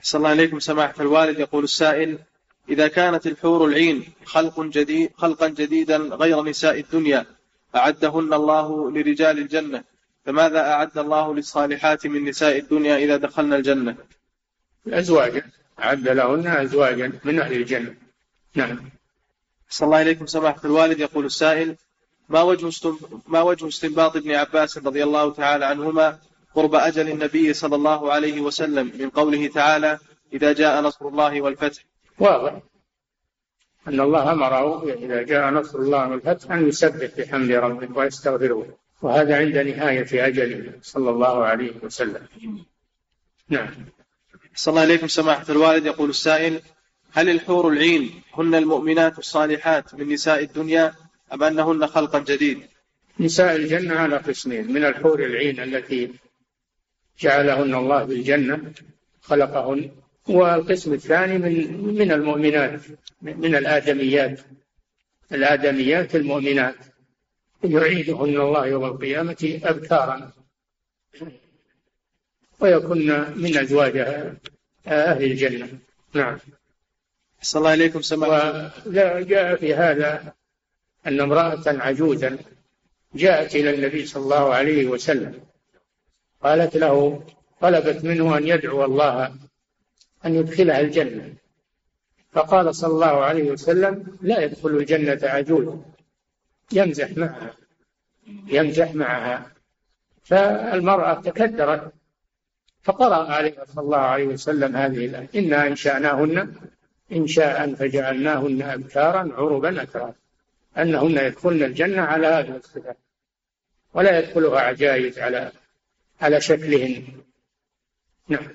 Speaker 4: صلى الله عليكم سماحة الوالد. يقول السائل إذا كانت الحور العين خلق جديد خلقا جديدا غير نساء الدنيا أعدهن الله لرجال الجنة فماذا أعد الله للصالحات من نساء الدنيا إذا دخلنا الجنة؟
Speaker 3: أزواجا أعد لهن أزواجا من أهل الجنة. نعم.
Speaker 4: صلى الله عليكم سماحة الوالد. يقول السائل ما وجه ما وجه استنباط ابن عباس رضي الله تعالى عنهما قرب أجل النبي صلى الله عليه وسلم من قوله تعالى إذا جاء نصر الله والفتح.
Speaker 3: واضح. أن الله أمره إذا جاء نصر الله والفتح أن يسبح بحمد ربه ويستغفره. وهذا عند نهاية أجله صلى الله عليه وسلم. نعم.
Speaker 4: صلى الله عليكم سماحة الوالد. يقول السائل هل الحور العين هن المؤمنات الصالحات من نساء الدنيا أم أنهن خلقا جديد؟
Speaker 3: نساء الجنة على قسمين من الحور العين التي جعلهن الله بالجنة خلقهن والقسم الثاني من من المؤمنات من الآدميات. الآدميات المؤمنات. يعيدهن الله يوم القيامة أبكارا. ويكن من أزواجها أهل الجنة. نعم.
Speaker 4: صلى الله عليكم سماحة.
Speaker 3: وجاء في هذا أن امرأة عجوزا جاءت إلى النبي صلى الله عليه وسلم قالت له طلبت منه أن يدعو الله أن يدخلها الجنة. فقال صلى الله عليه وسلم لا يدخل الجنة عجوز يمزح معها يمزح معها. فالمرأة تكدرت فقرأ عليه صلى الله عليه وسلم هذه الآية إنا أنشأناهن إنشاء فجعلناهن أبكارا عربا أترابا أنهن يدخلن الجنة على هذه الصفات ولا يدخلها عجائز على على شكلهن. نعم.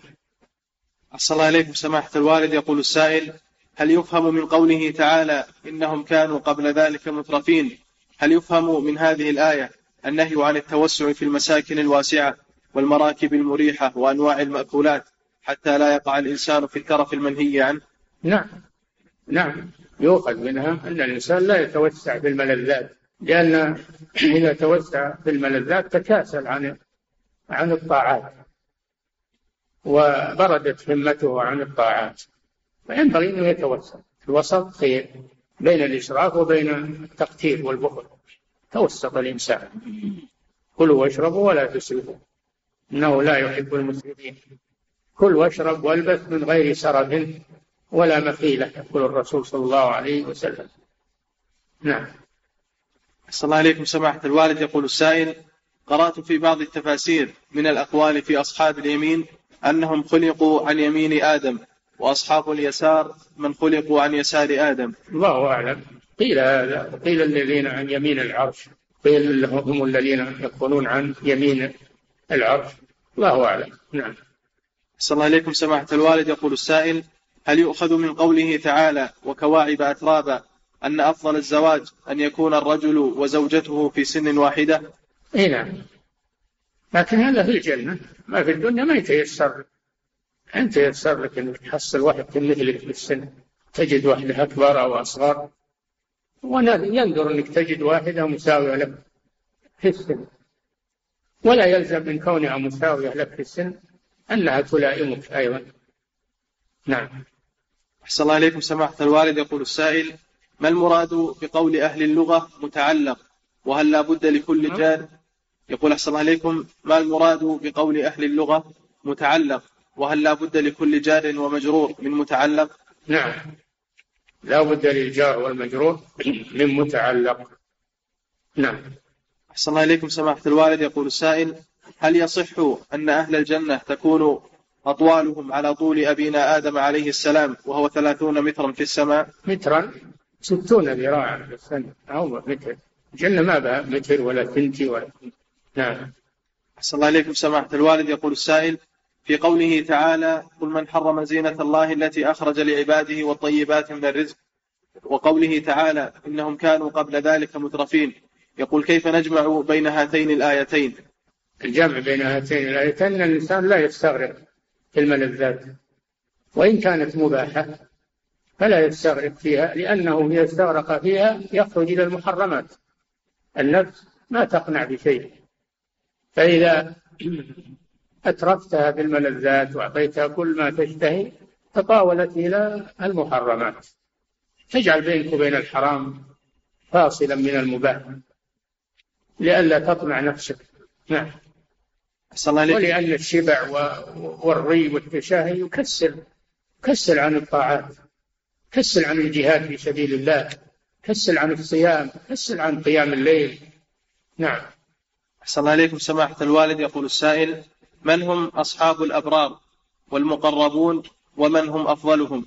Speaker 4: أحسن الله إليكم سماحة الوالد. يقول السائل هل يفهم من قوله تعالى إنهم كانوا قبل ذلك مترفين؟ هل يفهم من هذه الآية النهي عن التوسع في المساكن الواسعة والمراكب المريحة وأنواع المأكولات حتى لا يقع الإنسان في الترف المنهي عنه؟
Speaker 3: نعم. نعم. يؤخذ منها أن الإنسان لا يتوسع في الملذات لأن إذا توسع في الملذات تكاسل عن عن الطاعات وبردت همته عن الطاعات. فينبغي أنه يتوسع. الوسط خير بين الإسراف وبين التقتير والبخل. توسط الإنسان. كلوا واشربوا ولا تسرفوا. إنه لا يحب المسرفين. كل واشرب والبث من غير سرف. ولا مخيلة يقول الرسول صلى الله عليه وسلم. نعم.
Speaker 4: صلى الله عليكم سماحة الوالد. يقول السائل قرأت في بعض التفاسير من الأقوال في أصحاب اليمين أنهم خلقوا عن يمين آدم وأصحاب اليسار من خلقوا عن يسار آدم.
Speaker 3: الله أعلم. قيل هذا. قيل الذين عن يمين العرش. قيل هم الذين يكونون عن يمين العرش. الله أعلم. نعم.
Speaker 4: صلى الله عليكم سماحة الوالد. يقول السائل هل يؤخذ من قوله تعالى وكواعب أترابا أن أفضل الزواج أن يكون الرجل وزوجته في سن واحدة؟
Speaker 3: اي نعم. لكن هذا في الجنة. ما في الدنيا ما يتيسر. أنت يتيسر لك أنك تحصل واحد مثلك في السن. تجد واحدة أكبر أو أصغر. وينظر أنك تجد واحدة مساوية لك في السن. ولا يلزم من كونها مساوية لك في السن أنها تلائمك أيضا. نعم.
Speaker 4: أحسن الله إليكم. سماحة الوالد يقول السائل ما المراد بقول أهل اللغة متعلق وهل لا بد لكل نعم. جار؟ يقول أحسن الله إليكم ما المراد بقول أهل اللغة متعلق وهل لا بد لكل جار ومجرور من متعلق؟
Speaker 3: نعم. لا بد للجار والمجرور من متعلق. نعم.
Speaker 4: أحسن الله إليكم. سماحة الوالد يقول السائل هل يصح أن أهل الجنة تكون أطوالهم على طول أبينا آدم عليه السلام وهو ثلاثون مترا في السماء.
Speaker 3: مترا؟ ستون ذراعا في السنة أو متر. الجنة ما بها متر ولا سنتي ولا نعم.
Speaker 4: أحسن الله إليكم. سماحة الوالد يقول السائل في قوله تعالى قل من حرم زينة الله التي أخرج لعباده والطيبات من الرزق. وقوله تعالى إنهم كانوا قبل ذلك مترفين. يقول كيف نجمع بين هاتين الآيتين؟
Speaker 3: الجمع بين هاتين الآيتين؟ أن الإنسان لا يستغرق. في الملذات. وإن كانت مباحة فلا يستغرق فيها لأنه إذا استغرق فيها يخرج إلى المحرمات. النفس ما تقنع بشيء. فإذا أترفتها بالملذات وأعطيتها كل ما تشتهي تطاولت إلى المحرمات. تجعل بينك وبين الحرام فاصلا من المباح لئلا تطمع نفسك. نعم. ولأن الشبع والري والتشاهي يكسر يكسر عن الطاعات كسل عن الجهاد في سبيل الله كسل عن الصيام كسل عن قيام الليل. نعم.
Speaker 4: أحسن الله إليكم سماحة الوالد. يقول السائل من هم أصحاب الأبرار والمقربون ومن هم أفضلهم؟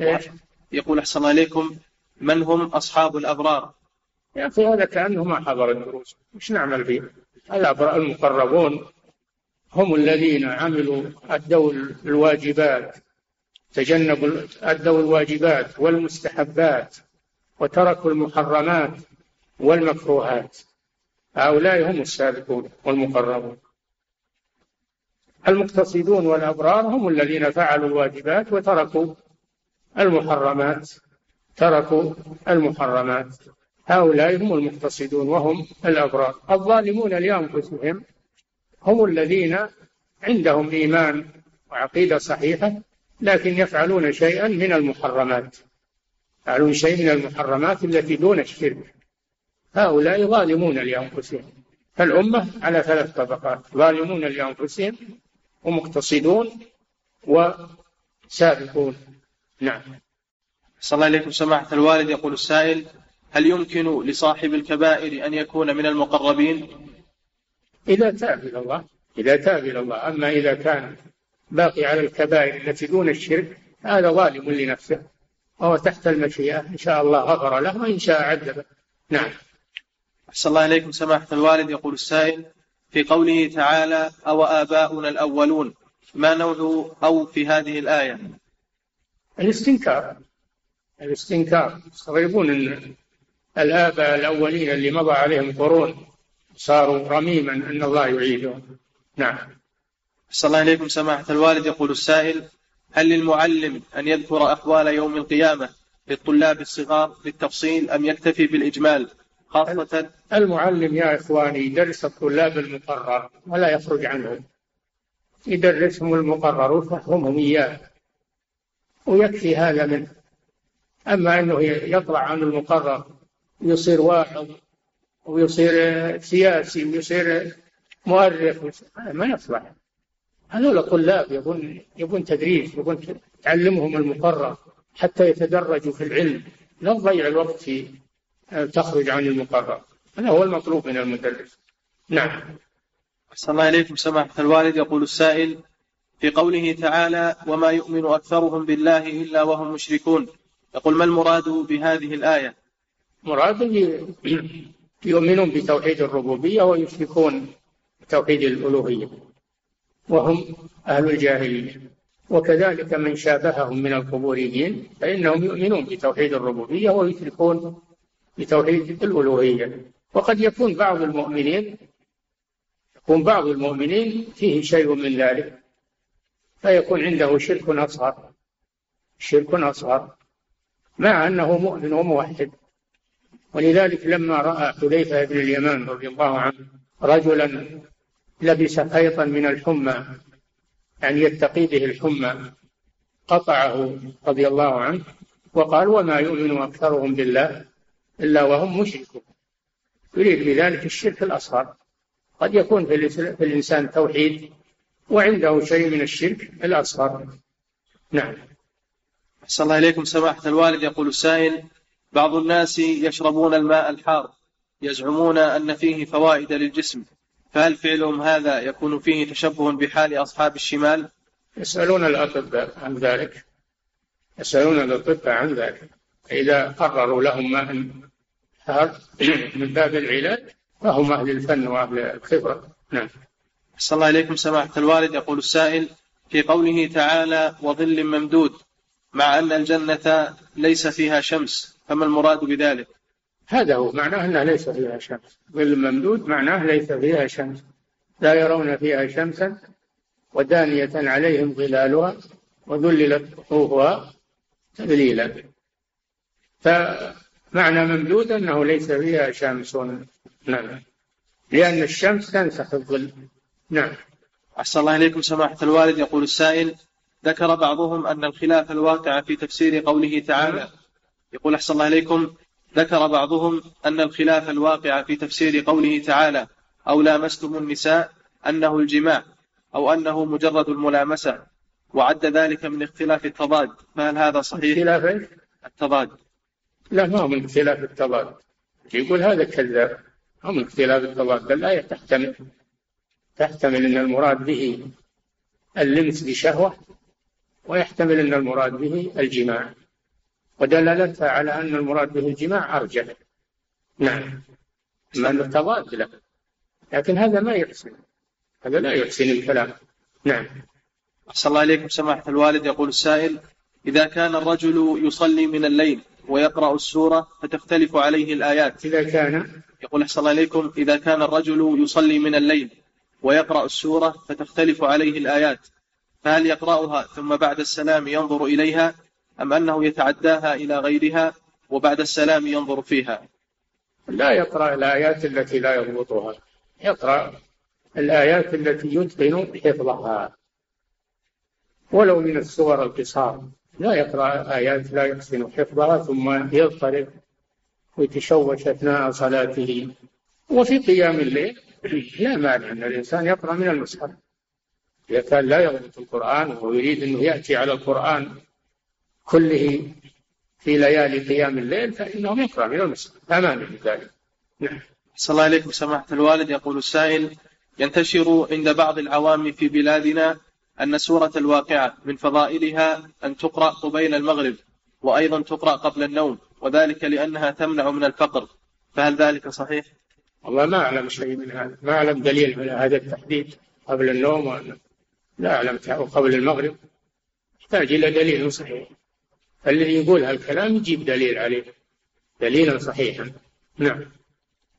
Speaker 3: إيش؟
Speaker 4: يقول أحسن الله إليكم من هم أصحاب الأبرار؟
Speaker 3: يا أخي هذا كأنه ما حضر الدروس. وش نعمل فيه؟ الأبرار المقربون هم الذين عملوا أدوا الواجبات تجنبوا أدوا الواجبات والمستحبات وتركوا المحرمات والمكروهات. هؤلاء هم السابقون والمقربون. المقتصدون والأبرار هم الذين فعلوا الواجبات وتركوا المحرمات تركوا المحرمات. هؤلاء هم المقتصدون وهم الأبرار. الظالمون لأنفسهم هم الذين عندهم إيمان وعقيدة صحيحة لكن يفعلون شيئا من المحرمات. يفعلون شيء من المحرمات التي دون الشرك. هؤلاء ظالمون لأنفسهم. فالأمة على ثلاث طبقات. ظالمون لأنفسهم ومقتصدون وسابقون. نعم.
Speaker 4: صلى الله عليكم. سماحة الوالد يقول السائل هل يمكن لصاحب الكبائر أن يكون من المقربين؟
Speaker 3: إذا تاب إلى الله إذا تاب إلى الله. أما إذا كان باقي على الكبائر التي دون الشرك هذا ظالم لنفسه. وهو تحت المشيئة. إن شاء الله غفر له وإن شاء عذبه نعم.
Speaker 4: أحسن الله إليكم سماحة الوالد. يقول السائل في قوله تعالى أو آباؤنا الأولون ما نوع أو في هذه الآية؟
Speaker 3: الاستنكار. الاستنكار. يستغربون الآباء الأولين اللي مضى عليهم قرون صاروا رميما أن الله يعيدهم نعم.
Speaker 4: أحسن الله إليكم سماحة الوالد. يقول السائل هل للمعلم أن يذكر أحوال يوم القيامة للطلاب الصغار بالتفصيل أم يكتفي بالإجمال؟ خاصة
Speaker 3: المعلم يا إخواني يدرس الطلاب المقرر ولا يخرج عنهم. يدرسهم المقرر ويفهمهم إياه ويكفي هذا منه. أما أنه يطلع عن المقرر ويصير واحد ويصير سياسي ويصير مؤرخ ما يصلح. هذول طلاب يبون يبون تدريس يبون تعلمهم المقرر حتى يتدرجوا في العلم. لا تضيع الوقت في تخرج عن المقرر. هذا هو المطلوب من المدرس. نعم.
Speaker 4: أحسن الله إليكم سماحة الوالد. يقول السائل في قوله تعالى وما يؤمن أكثرهم بالله إلا وهم مشركون يقول ما المراد بهذه الآية?
Speaker 3: مراد يؤمنون بتوحيد الربوبية ويشركون بتوحيد الألوهية وهم أهل الجاهلية. وكذلك من شابههم من القبوريين فإنهم يؤمنون بتوحيد الربوبية ويشركون بتوحيد الألوهية. وقد يكون بعض المؤمنين يكون بعض المؤمنين فيه شيء من ذلك فيكون عنده شرك أصغر شرك أصغر مع أنه مؤمن وموحد. ولذلك لما رأى حذيفة بن اليمان رضي الله عنه رجلا لبس خيطا من الحمى يعني يتقي به الحمى قطعه رضي الله عنه وقال وما يؤمن أكثرهم بالله إلا وهم مشركون يريد بذلك الشرك الأصغر. قد يكون في الإنسان توحيد وعنده شيء من الشرك الأصغر. نعم.
Speaker 4: أحسن الله إليكم سماحة الوالد يقول السائل بعض الناس يشربون الماء الحار يزعمون أن فيه فوائد للجسم. فهل فعلهم هذا يكون فيه تشبه بحال أصحاب الشمال؟
Speaker 3: يسألون الأطباء عن ذلك. يسألون الأطباء عن ذلك. إذا قرروا لهم ماء حار من باب العلاج فهم أهل الفن وأهل الخبرة. نعم.
Speaker 4: أحسن الله إليكم سماحة الوالد. يقول السائل في قوله تعالى وظل ممدود مع أن الجنة ليس فيها شمس. فما المراد بذلك؟
Speaker 3: هذا هو معناه أنها ليس فيها شمس. ظل ممدود معناه ليس فيها شمس. لا يرون فيها شمسا ودانية عليهم ظلالها وذللت قطوفها تذليلا. فمعنى ممدود أنه ليس فيها شمس. نعم. لأن الشمس تنسخ الظل. نعم.
Speaker 4: أحسن الله إليكم سماحة الوالد. يقول السائل ذكر بعضهم أن الخلاف الواقع في تفسير قوله تعالى يقول أحسن الله إليكم ذكر بعضهم أن الخلاف الواقع في تفسير قوله تعالى أو لامستم النساء أنه الجماع أو أنه مجرد الملامسة وعد ذلك من اختلاف التضاد. فهل هذا صحيح؟
Speaker 3: اختلاف
Speaker 4: التضاد.
Speaker 3: لا ما هو من اختلاف التضاد. يقول هذا كذاب. هو من اختلاف التضاد؟ الآية تحتمل تحتمل أن المراد به اللمس بشهوة ويحتمل أن المراد به الجماع. ودلالتها على أن المراد به الجماع أرجح. نعم. أنه تضاد له لكن هذا ما يحسن. هذا لا يحسن الكلام. نعم.
Speaker 4: أحسن الله إليكم سماحة الوالد. يقول السائل إذا كان الرجل يصلي من الليل ويقرأ السورة فتختلف عليه الآيات.
Speaker 3: إذا كان.
Speaker 4: يقول أحسن الله إليكم إذا كان الرجل يصلي من الليل ويقرأ السورة فتختلف عليه الآيات فهل يقرأها ثم بعد السلام ينظر إليها أم أنه يتعداها إلى غيرها وبعد السلام ينظر فيها؟
Speaker 3: لا يقرأ الآيات التي لا يضبطها. يقرأ الآيات التي يتقن حفظها. ولو من السور القصار. لا يقرأ آيات لا يحسن حفظها ثم يضطرب ويتشوش أثناء صلاته. وفي قيام الليل لا مانع أن الإنسان يقرأ من المصحف. إذا كان لا يضبط القرآن وهو يريد أنه يأتي على القرآن كله في ليالي قيام الليل فإنه يقرأ من لا مانع ذلك. نعم.
Speaker 4: صلى الله عليكم سماحة الوالد. يقول السائل ينتشر عند بعض العوام في بلادنا أن سورة الواقعة من فضائلها أن تقرأ قبيل المغرب وأيضا تقرأ قبل النوم وذلك لأنها تمنع من الفقر. فهل ذلك صحيح؟
Speaker 3: والله ما أعلم شيء من هذا. ما أعلم دليل من هذا التحديد قبل النوم. وأن لا أعلم قبل المغرب. يحتاج إلى دليل صحيح. الذي يقول هالكلام يجيب دليل عليه. دليلا صحيحا. نعم.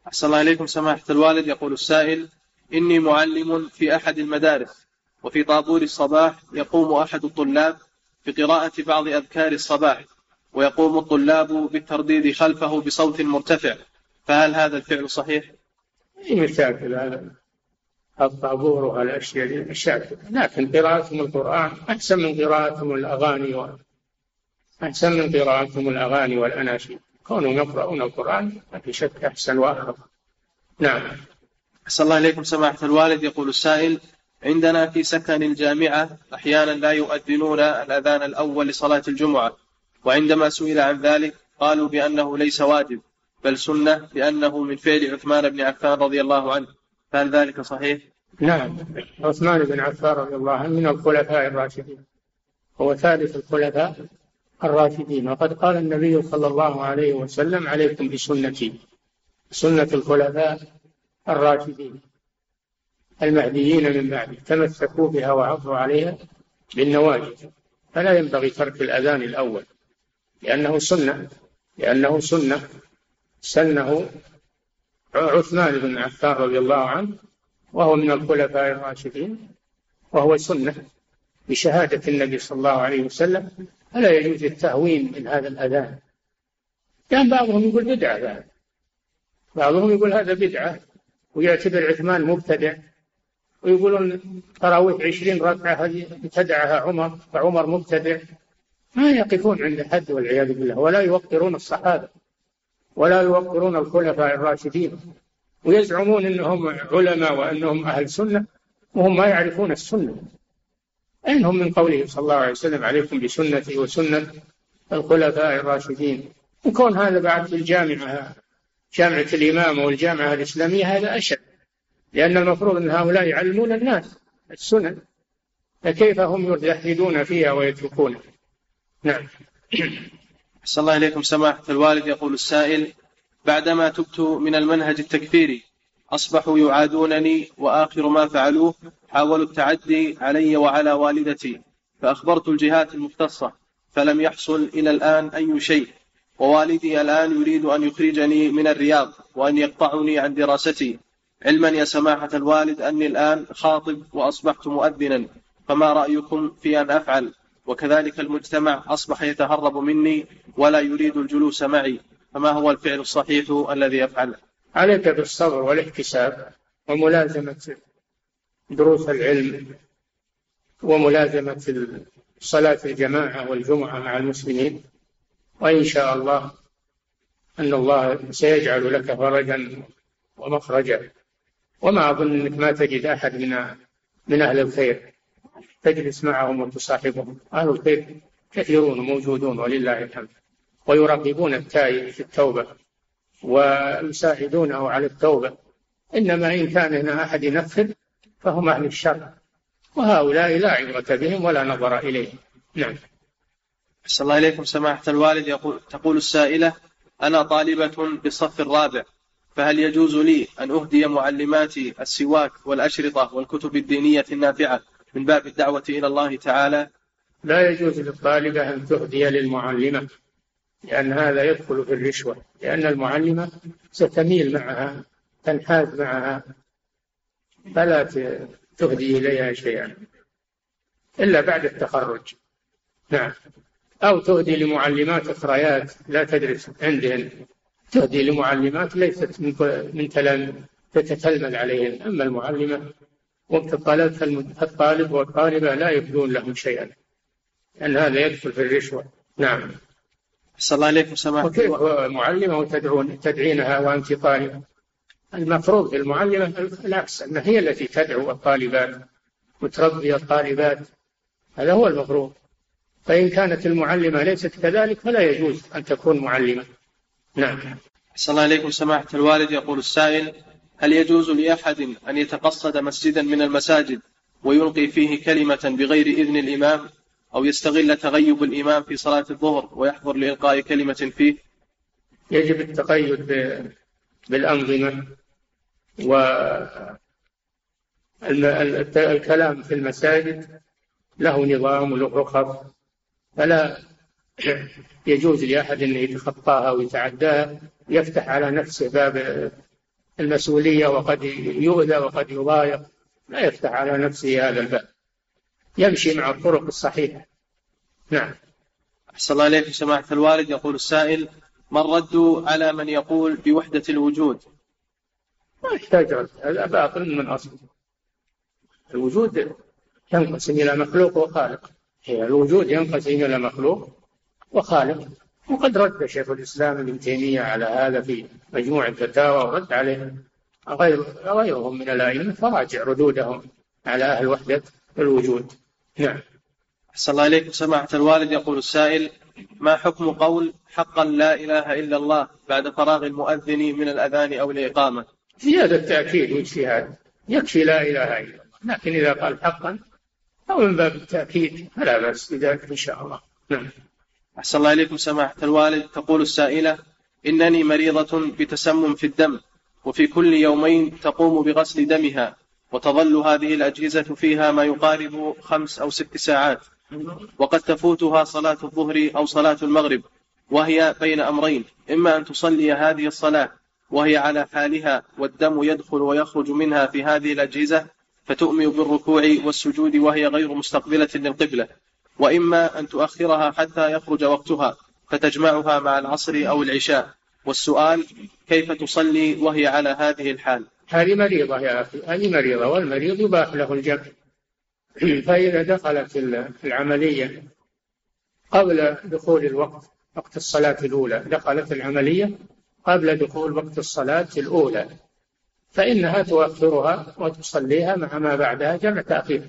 Speaker 4: أحسن الله إليكم سماحة الوالد. يقول السائل إني معلم في أحد المدارس وفي طابور الصباح يقوم أحد الطلاب بقراءة بعض أذكار الصباح ويقوم الطلاب بالترديد خلفه بصوت مرتفع. فهل هذا الفعل صحيح؟
Speaker 3: أي مشاكل هذا الطابور والأشياء دي مشاكل لكن قراءتهم القرآن أحسن من قراءتهم الأغاني. أحسن من قراءتهم الأغاني والأناشيد كونهم يقرؤون القرآن ما في شك أحسن وأخف نعم.
Speaker 4: أحسن الله إليكم سماحة الوالد. يقول السائل عندنا في سكن الجامعة أحيانا لا يؤذنون الأذان الأول لصلاة الجمعة وعندما سئل عن ذلك قالوا بأنه ليس واجب بل سنة لأنه من فعل عثمان بن عفان رضي الله عنه. فهل ذلك صحيح؟
Speaker 3: نعم. عثمان بن عفان رضي الله عنه من الخلفاء الراشدين. هو ثالث الخلفاء الراشدين وقد قال النبي صلى الله عليه وسلم عليكم بسنتي سنة الخلفاء الراشدين المهديين من بعده تمسكوا بها وعضوا عليها بالنواجذ. فلا ينبغي ترك الأذان الأول لأنه سنة لأنه سنة. سنه عثمان بن عفان رضي الله عنه وهو من الخلفاء الراشدين وهو سنة بشهادة النبي صلى الله عليه وسلم. فلا يجوز التهوين من هذا الأذان. كان بعضهم يقول بدعة بعد. بعضهم يقول هذا بدعة ويعتبر عثمان مبتدع ويقولون تراويح عشرين ركعة هذه ابتدعها عمر فعمر مبتدع. ما يقفون عند حد والعياذ بالله ولا يوقرون الصحابة ولا يوقرون الخلفاء الراشدين. ويزعمون إنهم علماء وأنهم أهل سنة وهم ما يعرفون السنة. أين من قوله صلى الله عليه وسلم عليكم بسنتي وسنة الخلفاء الراشدين. وكون هذا بعد في الجامعة جامعة الإمامة والجامعة الإسلامية هذا أشد. لأن المفروض أن هؤلاء يعلمون الناس السنن فكيف هم يلحدون فيها ويتركونها؟ نعم.
Speaker 4: أحسن الله إليكم سماحة الوالد يقول السائل بعدما تبت من المنهج التكفيري أصبحوا يعادونني وآخر ما فعلوه حاولوا التعدي علي وعلى والدتي فأخبرت الجهات المختصة فلم يحصل إلى الآن أي شيء ووالدي الآن يريد أن يخرجني من الرياض وأن يقطعني عن دراستي. علما يا سماحة الوالد أني الآن خاطب وأصبحت مؤذنا فما رأيكم في أن أفعل؟ وكذلك المجتمع أصبح يتهرب مني ولا يريد الجلوس معي فما هو الفعل الصحيح الذي أفعله
Speaker 3: عليك بالصبر والاحتساب وملازمة دروس العلم وملازمة صلاة الجماعة والجمعة مع المسلمين. وإن شاء الله أن الله سيجعل لك فرجا ومخرجا. وما أظن أنك ما تجد أحد من من أهل الخير. تجلس معهم وتصاحبهم. أهل الخير كثيرون موجودون ولله الحمد. ويراقبون التائب في التوبة. ويساعدونه على التوبة. إنما إن كان هنا أحد ينفذ فهم أهل الشر وهؤلاء لا عبرة بهم ولا نظر إليهم. نعم.
Speaker 4: أحسن الله إليكم سماحة الوالد. يقول تقول السائلة أنا طالبة بالصف الرابع فهل يجوز لي أن أهدي معلماتي السواك والأشرطة والكتب الدينية النافعة من باب الدعوة إلى الله تعالى؟
Speaker 3: لا يجوز للطالبة أن تهدي للمعلمة. لأن هذا يدخل في الرشوة لأن المعلمة ستميل معها تنحاز معها فلا تهدي إليها شيئا إلا بعد التخرج. نعم. أو تهدي لمعلمات أخريات لا تدرس عندهن. تهدي لمعلمات ليست من تلاميذ تتتلمذ عليهن. أما المعلمة وقت الطالب الطالب والطالبة لا يبدون لهم شيئا لأن هذا يدخل في الرشوة. نعم.
Speaker 4: أحسن الله إليكم سماحة
Speaker 3: وكيف معلمة وتدعون تدعينها وأنت طالبة المفروض المعلمة العكس أن هي التي تدعو الطالبات وتربي الطالبات. هذا هو المفروض. فإن كانت المعلمة ليست كذلك فلا يجوز أن تكون معلمة. نعم.
Speaker 4: أحسن الله إليكم سماحة الوالد يقول السائل هل يجوز لأحد أن يتقصد مسجدا من المساجد ويلقي فيه كلمة بغير إذن الإمام؟ أو يستغل تغيب الإمام في صلاة الظهر ويحضر لإلقاء كلمة فيه؟
Speaker 3: يجب التقيد بالأنظمة والكلام في المساجد له نظام وله رخص فلا يجوز لأحد أن يتخطاها ويتعداها يفتح على نفسه باب المسؤولية وقد يؤذى وقد يضايق لا يفتح على نفسه هذا الباب. يمشي مع الطرق الصحيحة. نعم.
Speaker 4: أحسن الله إليك سماحة الوالد. يقول السائل ما الرد على من يقول بوحدة الوجود؟
Speaker 3: ما يحتاج رد. هذا باطل من أصله الوجود ينقسم إلى مخلوق وخالق. الوجود ينقسم إلى مخلوق وخالف وقد رد شيخ الإسلام ابن تيمية على هذا في مجموع الفتاوى ورد عليه غير غيرهم من الأئمة فراجع ردودهم على أهل وحدة الوجود. نعم.
Speaker 4: أحسن الله إليكم. سماحة الوالد يقول السائل ما حكم قول حقا لا إله إلا الله بعد فراغ المؤذن من الأذان أو الإقامة؟
Speaker 3: زيادة تأكيد واجتهاد. يكفي لا إله إلا الله. لكن إذا قال حقا أو من باب التأكيد فلا بأس بذلك إن شاء الله. نعم.
Speaker 4: أحسن الله إليكم. سماحة الوالد تقول السائلة إنني مريضة بتسمم في الدم وفي كل يومين تقوم بغسل دمها. وتظل هذه الأجهزة فيها ما يقارب خمس أو ست ساعات. وقد تفوتها صلاة الظهر أو صلاة المغرب وهي بين أمرين. إما أن تصلي هذه الصلاة وهي على حالها والدم يدخل ويخرج منها في هذه الأجهزة فتؤمن بالركوع والسجود وهي غير مستقبلة للقبلة. وإما أن تؤخرها حتى يخرج وقتها فتجمعها مع العصر أو العشاء. والسؤال كيف تصلي وهي على هذه الحال؟
Speaker 3: هذه مريضة يا أخي هذه مريضة والمريض يباح له الجمع فإذا دخلت العملية قبل دخول الوقت وقت الصلاة الأولى دخلت العملية قبل دخول وقت الصلاة الأولى. فإنها تؤخرها وتصليها مع ما بعدها جمع تأخير.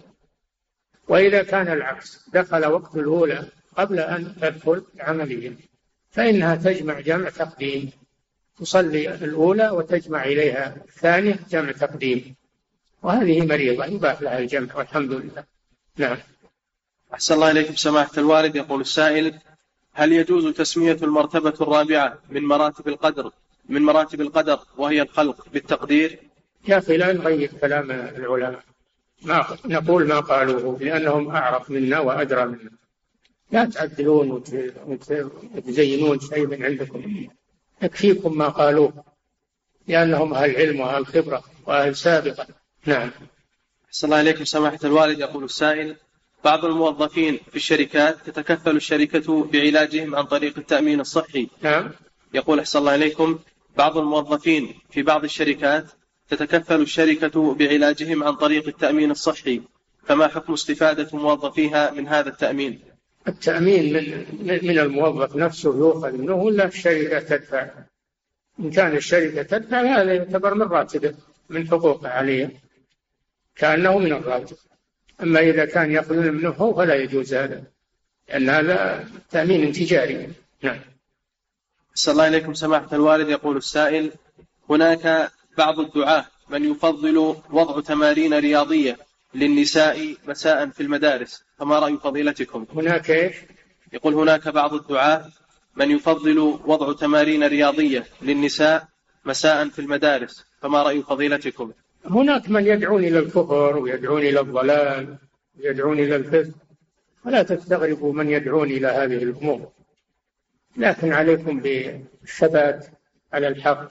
Speaker 3: وإذا كان العكس دخل وقت الأولى قبل أن تدخل العملية فإنها تجمع جمع تقديم. تصلي الأولى وتجمع إليها الثانية جمع تقديم. وهذه مريضة يباح لها الجمع والحمد لله. نعم.
Speaker 4: أحسن الله إليكم سماحة الوالد. يقول السائل هل يجوز تسمية المرتبة الرابعة من مراتب القدر من مراتب القدر وهي الخلق بالتقدير؟
Speaker 3: يا أخي لا نغير كلام العلماء. ما نقول ما قالوه لأنهم أعرف منا وأدرى منا. لا تعدلون وتزينون شيء من عندكم. يكفيكم ما قالوه لأنهم أهل علم وأهل خبرة وأهل سابقة. نعم.
Speaker 4: أحسن الله إليكم سماحة الوالد يقول السائل بعض الموظفين في الشركات تتكفل الشركة بعلاجهم عن طريق التأمين الصحي.
Speaker 3: نعم.
Speaker 4: يقول أحسن الله إليكم بعض الموظفين في بعض الشركات تتكفل الشركة بعلاجهم عن طريق التأمين الصحي. فما حكم استفادة موظفيها من هذا التأمين؟
Speaker 3: التأمين من الموظف نفسه يؤخذ منه ولا الشركة تدفع؟ إن كان الشركة تدفع هذا يعتبر من راتبه من حقوقه عليه كأنه من الراتب. أما إذا كان يأخذون منه هو فلا يجوز هذا لأن هذا تأمين تجاري. نعم.
Speaker 4: أسأل الله إليكم سماحة الوالد. يقول السائل هناك بعض الدعاة من يفضل وضع تمارين رياضية للنساء مساء في المدارس. فما رأي فضيلتكم؟
Speaker 3: هناك إيش؟
Speaker 4: يقول هناك بعض الدعاة من يفضل وضع تمارين رياضية للنساء مساء في المدارس فما رأي فضيلتكم؟
Speaker 3: هناك من يدعون إلى الكفر ويدعون إلى الضلال ويدعون إلى الفسق ولا تستغربوا من يدعون إلى هذه الأمور. لكن عليكم بالثبات على الحق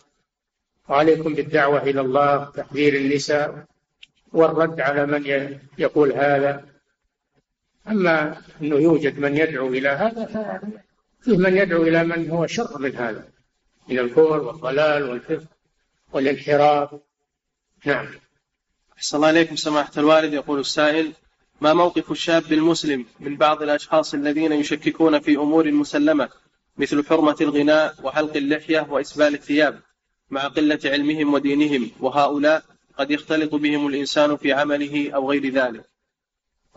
Speaker 3: وعليكم بالدعوة إلى الله تحذير النساء والرد على من يقول هذا. أما أنه يوجد من يدعو إلى هذا فيه من يدعو إلى من هو شر من هذا من الكفر والضلال والفسق والانحراف. نعم.
Speaker 4: أحسن الله إليكم سماحة الوالد. يقول السائل ما موقف الشاب المسلم من بعض الأشخاص الذين يشككون في أمور مسلمة مثل حرمة الغناء وحلق اللحية وإسبال الثياب مع قلة علمهم ودينهم وهؤلاء قد يختلط بهم الإنسان في عمله أو غير ذلك؟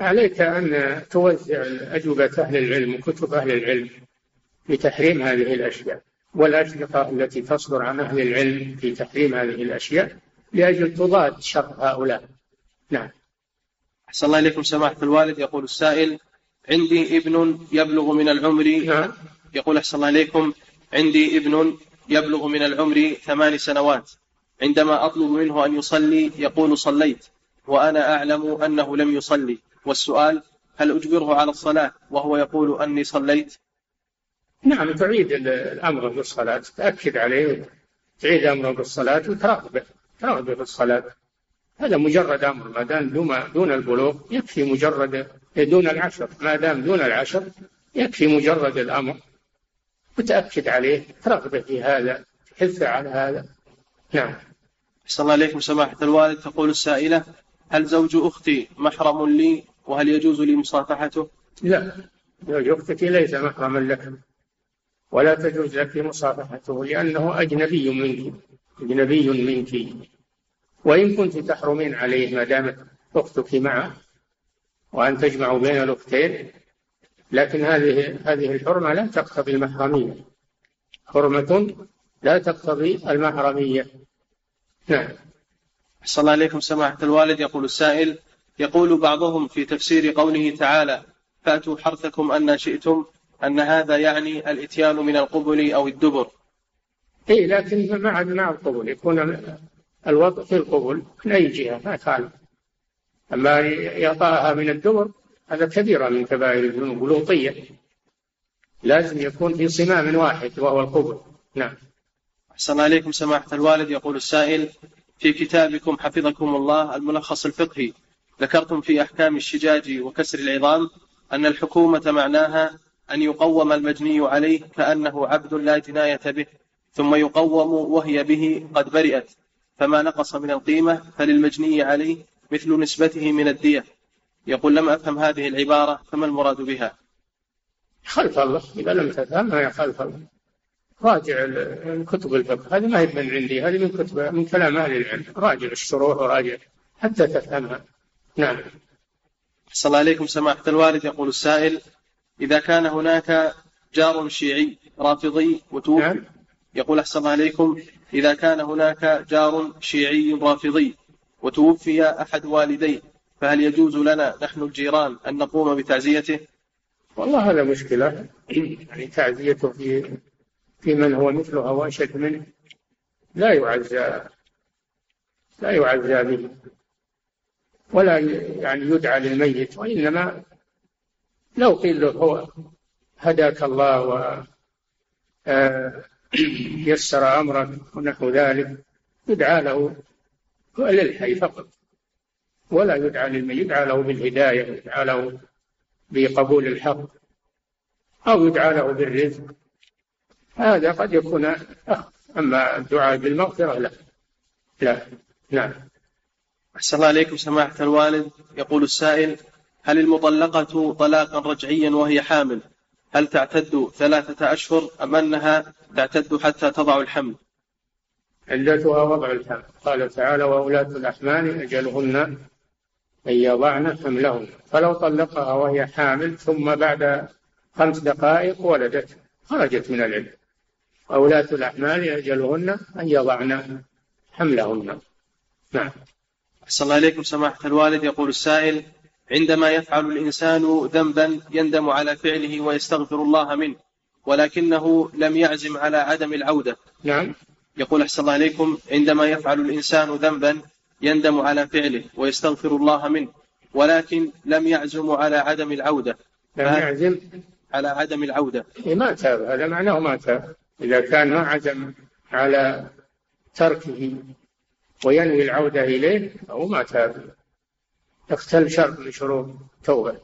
Speaker 3: عليك أن توزع أجوبة أهل العلم وكتب أهل العلم لتحريم هذه الأشياء والأشرطة التي تصدر عن أهل العلم في تحريم هذه الأشياء لأجل تضاد شر هؤلاء. نعم.
Speaker 4: أحسن الله إليكم سماحة الوالد. يقول السائل عندي ابن يبلغ من العمر
Speaker 3: نعم.
Speaker 4: يقول أحسن الله إليكم عندي ابن يبلغ من العمر ثمان سنوات. عندما أطلب منه أن يصلي يقول صليت وأنا أعلم أنه لم يصلي. والسؤال هل أجبره على الصلاة وهو يقول أني صليت؟
Speaker 3: نعم تعيد الأمر بالصلاة تأكد عليه تعيد أمره بالصلاة وتراقبه تراقبه بالصلاة هذا مجرد أمر ما دام دون البلوغ يكفي مجرد دون العشر. ما دام دون العشر يكفي مجرد الأمر وتأكد عليه ترغبه في هذا تحثه على هذا. نعم.
Speaker 4: أحسن الله إليكم سماحة الوالد. تقول السائلة هل زوج أختي محرم لي وهل يجوز لي مصافحته؟
Speaker 3: لا زوج أختك ليس محرما لك. ولا تجوز لك مصافحته لأنه أجنبي منك أجنبي منك. وإن كنت تحرمين عليه ما دامت أختك معه وأن تجمع بين الأختين لكن هذه هذه الحرمة لا تقتضي المحرمية. حرمة لا تقتضي المحرمية. نعم.
Speaker 4: صلى الله عليكم سماحة الوالد يقول السائل يقول بعضهم في تفسير قوله تعالى فأتوا حرثكم أن شئتم أن هذا يعني الإتيان من القبل أو الدبر.
Speaker 3: إيه لكن مع مع القبل يكون الوضع في القبل من أي جهة ما كان. أما يطاها من الدبر هذا كبيرة من كبائر الذنوب لوطية لازم يكون في صمام واحد وهو القبل نعم.
Speaker 4: أحسن عليكم سماحة الوالد. يقول السائل في كتابكم حفظكم الله الملخص الفقهي ذكرتم في أحكام الشجاج وكسر العظام أن الحكومة معناها أن يقوم المجني عليه كأنه عبد لا جناية به ثم يقوم وهي به قد برئت فما نقص من القيمة فللمجني عليه مثل نسبته من الدية. يقول لم أفهم هذه العبارة فما المراد بها؟
Speaker 3: خلف الله إذا لم تفهمها خلف الله. راجع كتب الفقه هذه ما هي من عندي هذه من كتب من كلام أهل العلم. راجع الشروح وراجع حتى تفهمها. نعم.
Speaker 4: صلى الله عليكم سماحة الوالد. يقول السائل إذا كان هناك جار شيعي رافضي وتوفي نعم. يقول أحسن الله عليكم إذا كان هناك جار شيعي رافضي وتوفي أحد والديه فهل يجوز لنا نحن الجيران أن نقوم بتعزيته؟
Speaker 3: والله هذا مشكلة. يعني تعزيته في في من هو مثله أو أشد منه. لا يعزى لا يعزى به. ولا يعني يدعى للميت وإنما لو قيل له هو هداك الله و آه، يسر أمرك ونحو ذلك يدعى له للحي فقط. ولا يدعى للميت يدعى له بالهداية يدعى له بقبول الحق أو يدعى له بالرزق. هذا قد يكون أخ أما الدعاء بالمغفرة لا. لا نعم.
Speaker 4: أحسن الله عليكم سماحة الوالد. يقول السائل هل المطلقة طلاقا رجعيا وهي حامل؟ هل تعتد ثلاثة أشهر أم أنها تعتد حتى تضع الحمل؟
Speaker 3: علتها وضع الحمل قال تعالى وأولاة الأحمال أجلهن أن يضعن حملهن. فلو طلقها وهي حامل ثم بعد خمس دقائق ولدت خرجت من العلم أولاة الأحمال أجلهن أن يضعن حملهن. نعم.
Speaker 4: أحسن الله إليكم سماحة الوالد. يقول السائل عندما يفعل الإنسان ذنبا يندم على فعله ويستغفر الله منه ولكنه لم يعزم على عدم العودة.
Speaker 3: نعم.
Speaker 4: يقول أحسن الله إليكم عندما يفعل الإنسان ذنبا يندم على فعله ويستغفر الله منه ولكن لم يعزم على عدم العودة.
Speaker 3: لم يعزم؟
Speaker 4: على عدم العودة.
Speaker 3: إيه ما تاب. هذا معناه ما تاب. إذا كان ما عزم على تركه وينوي العودة إليه أو ما تاب. اختل شرط من شروط التوبة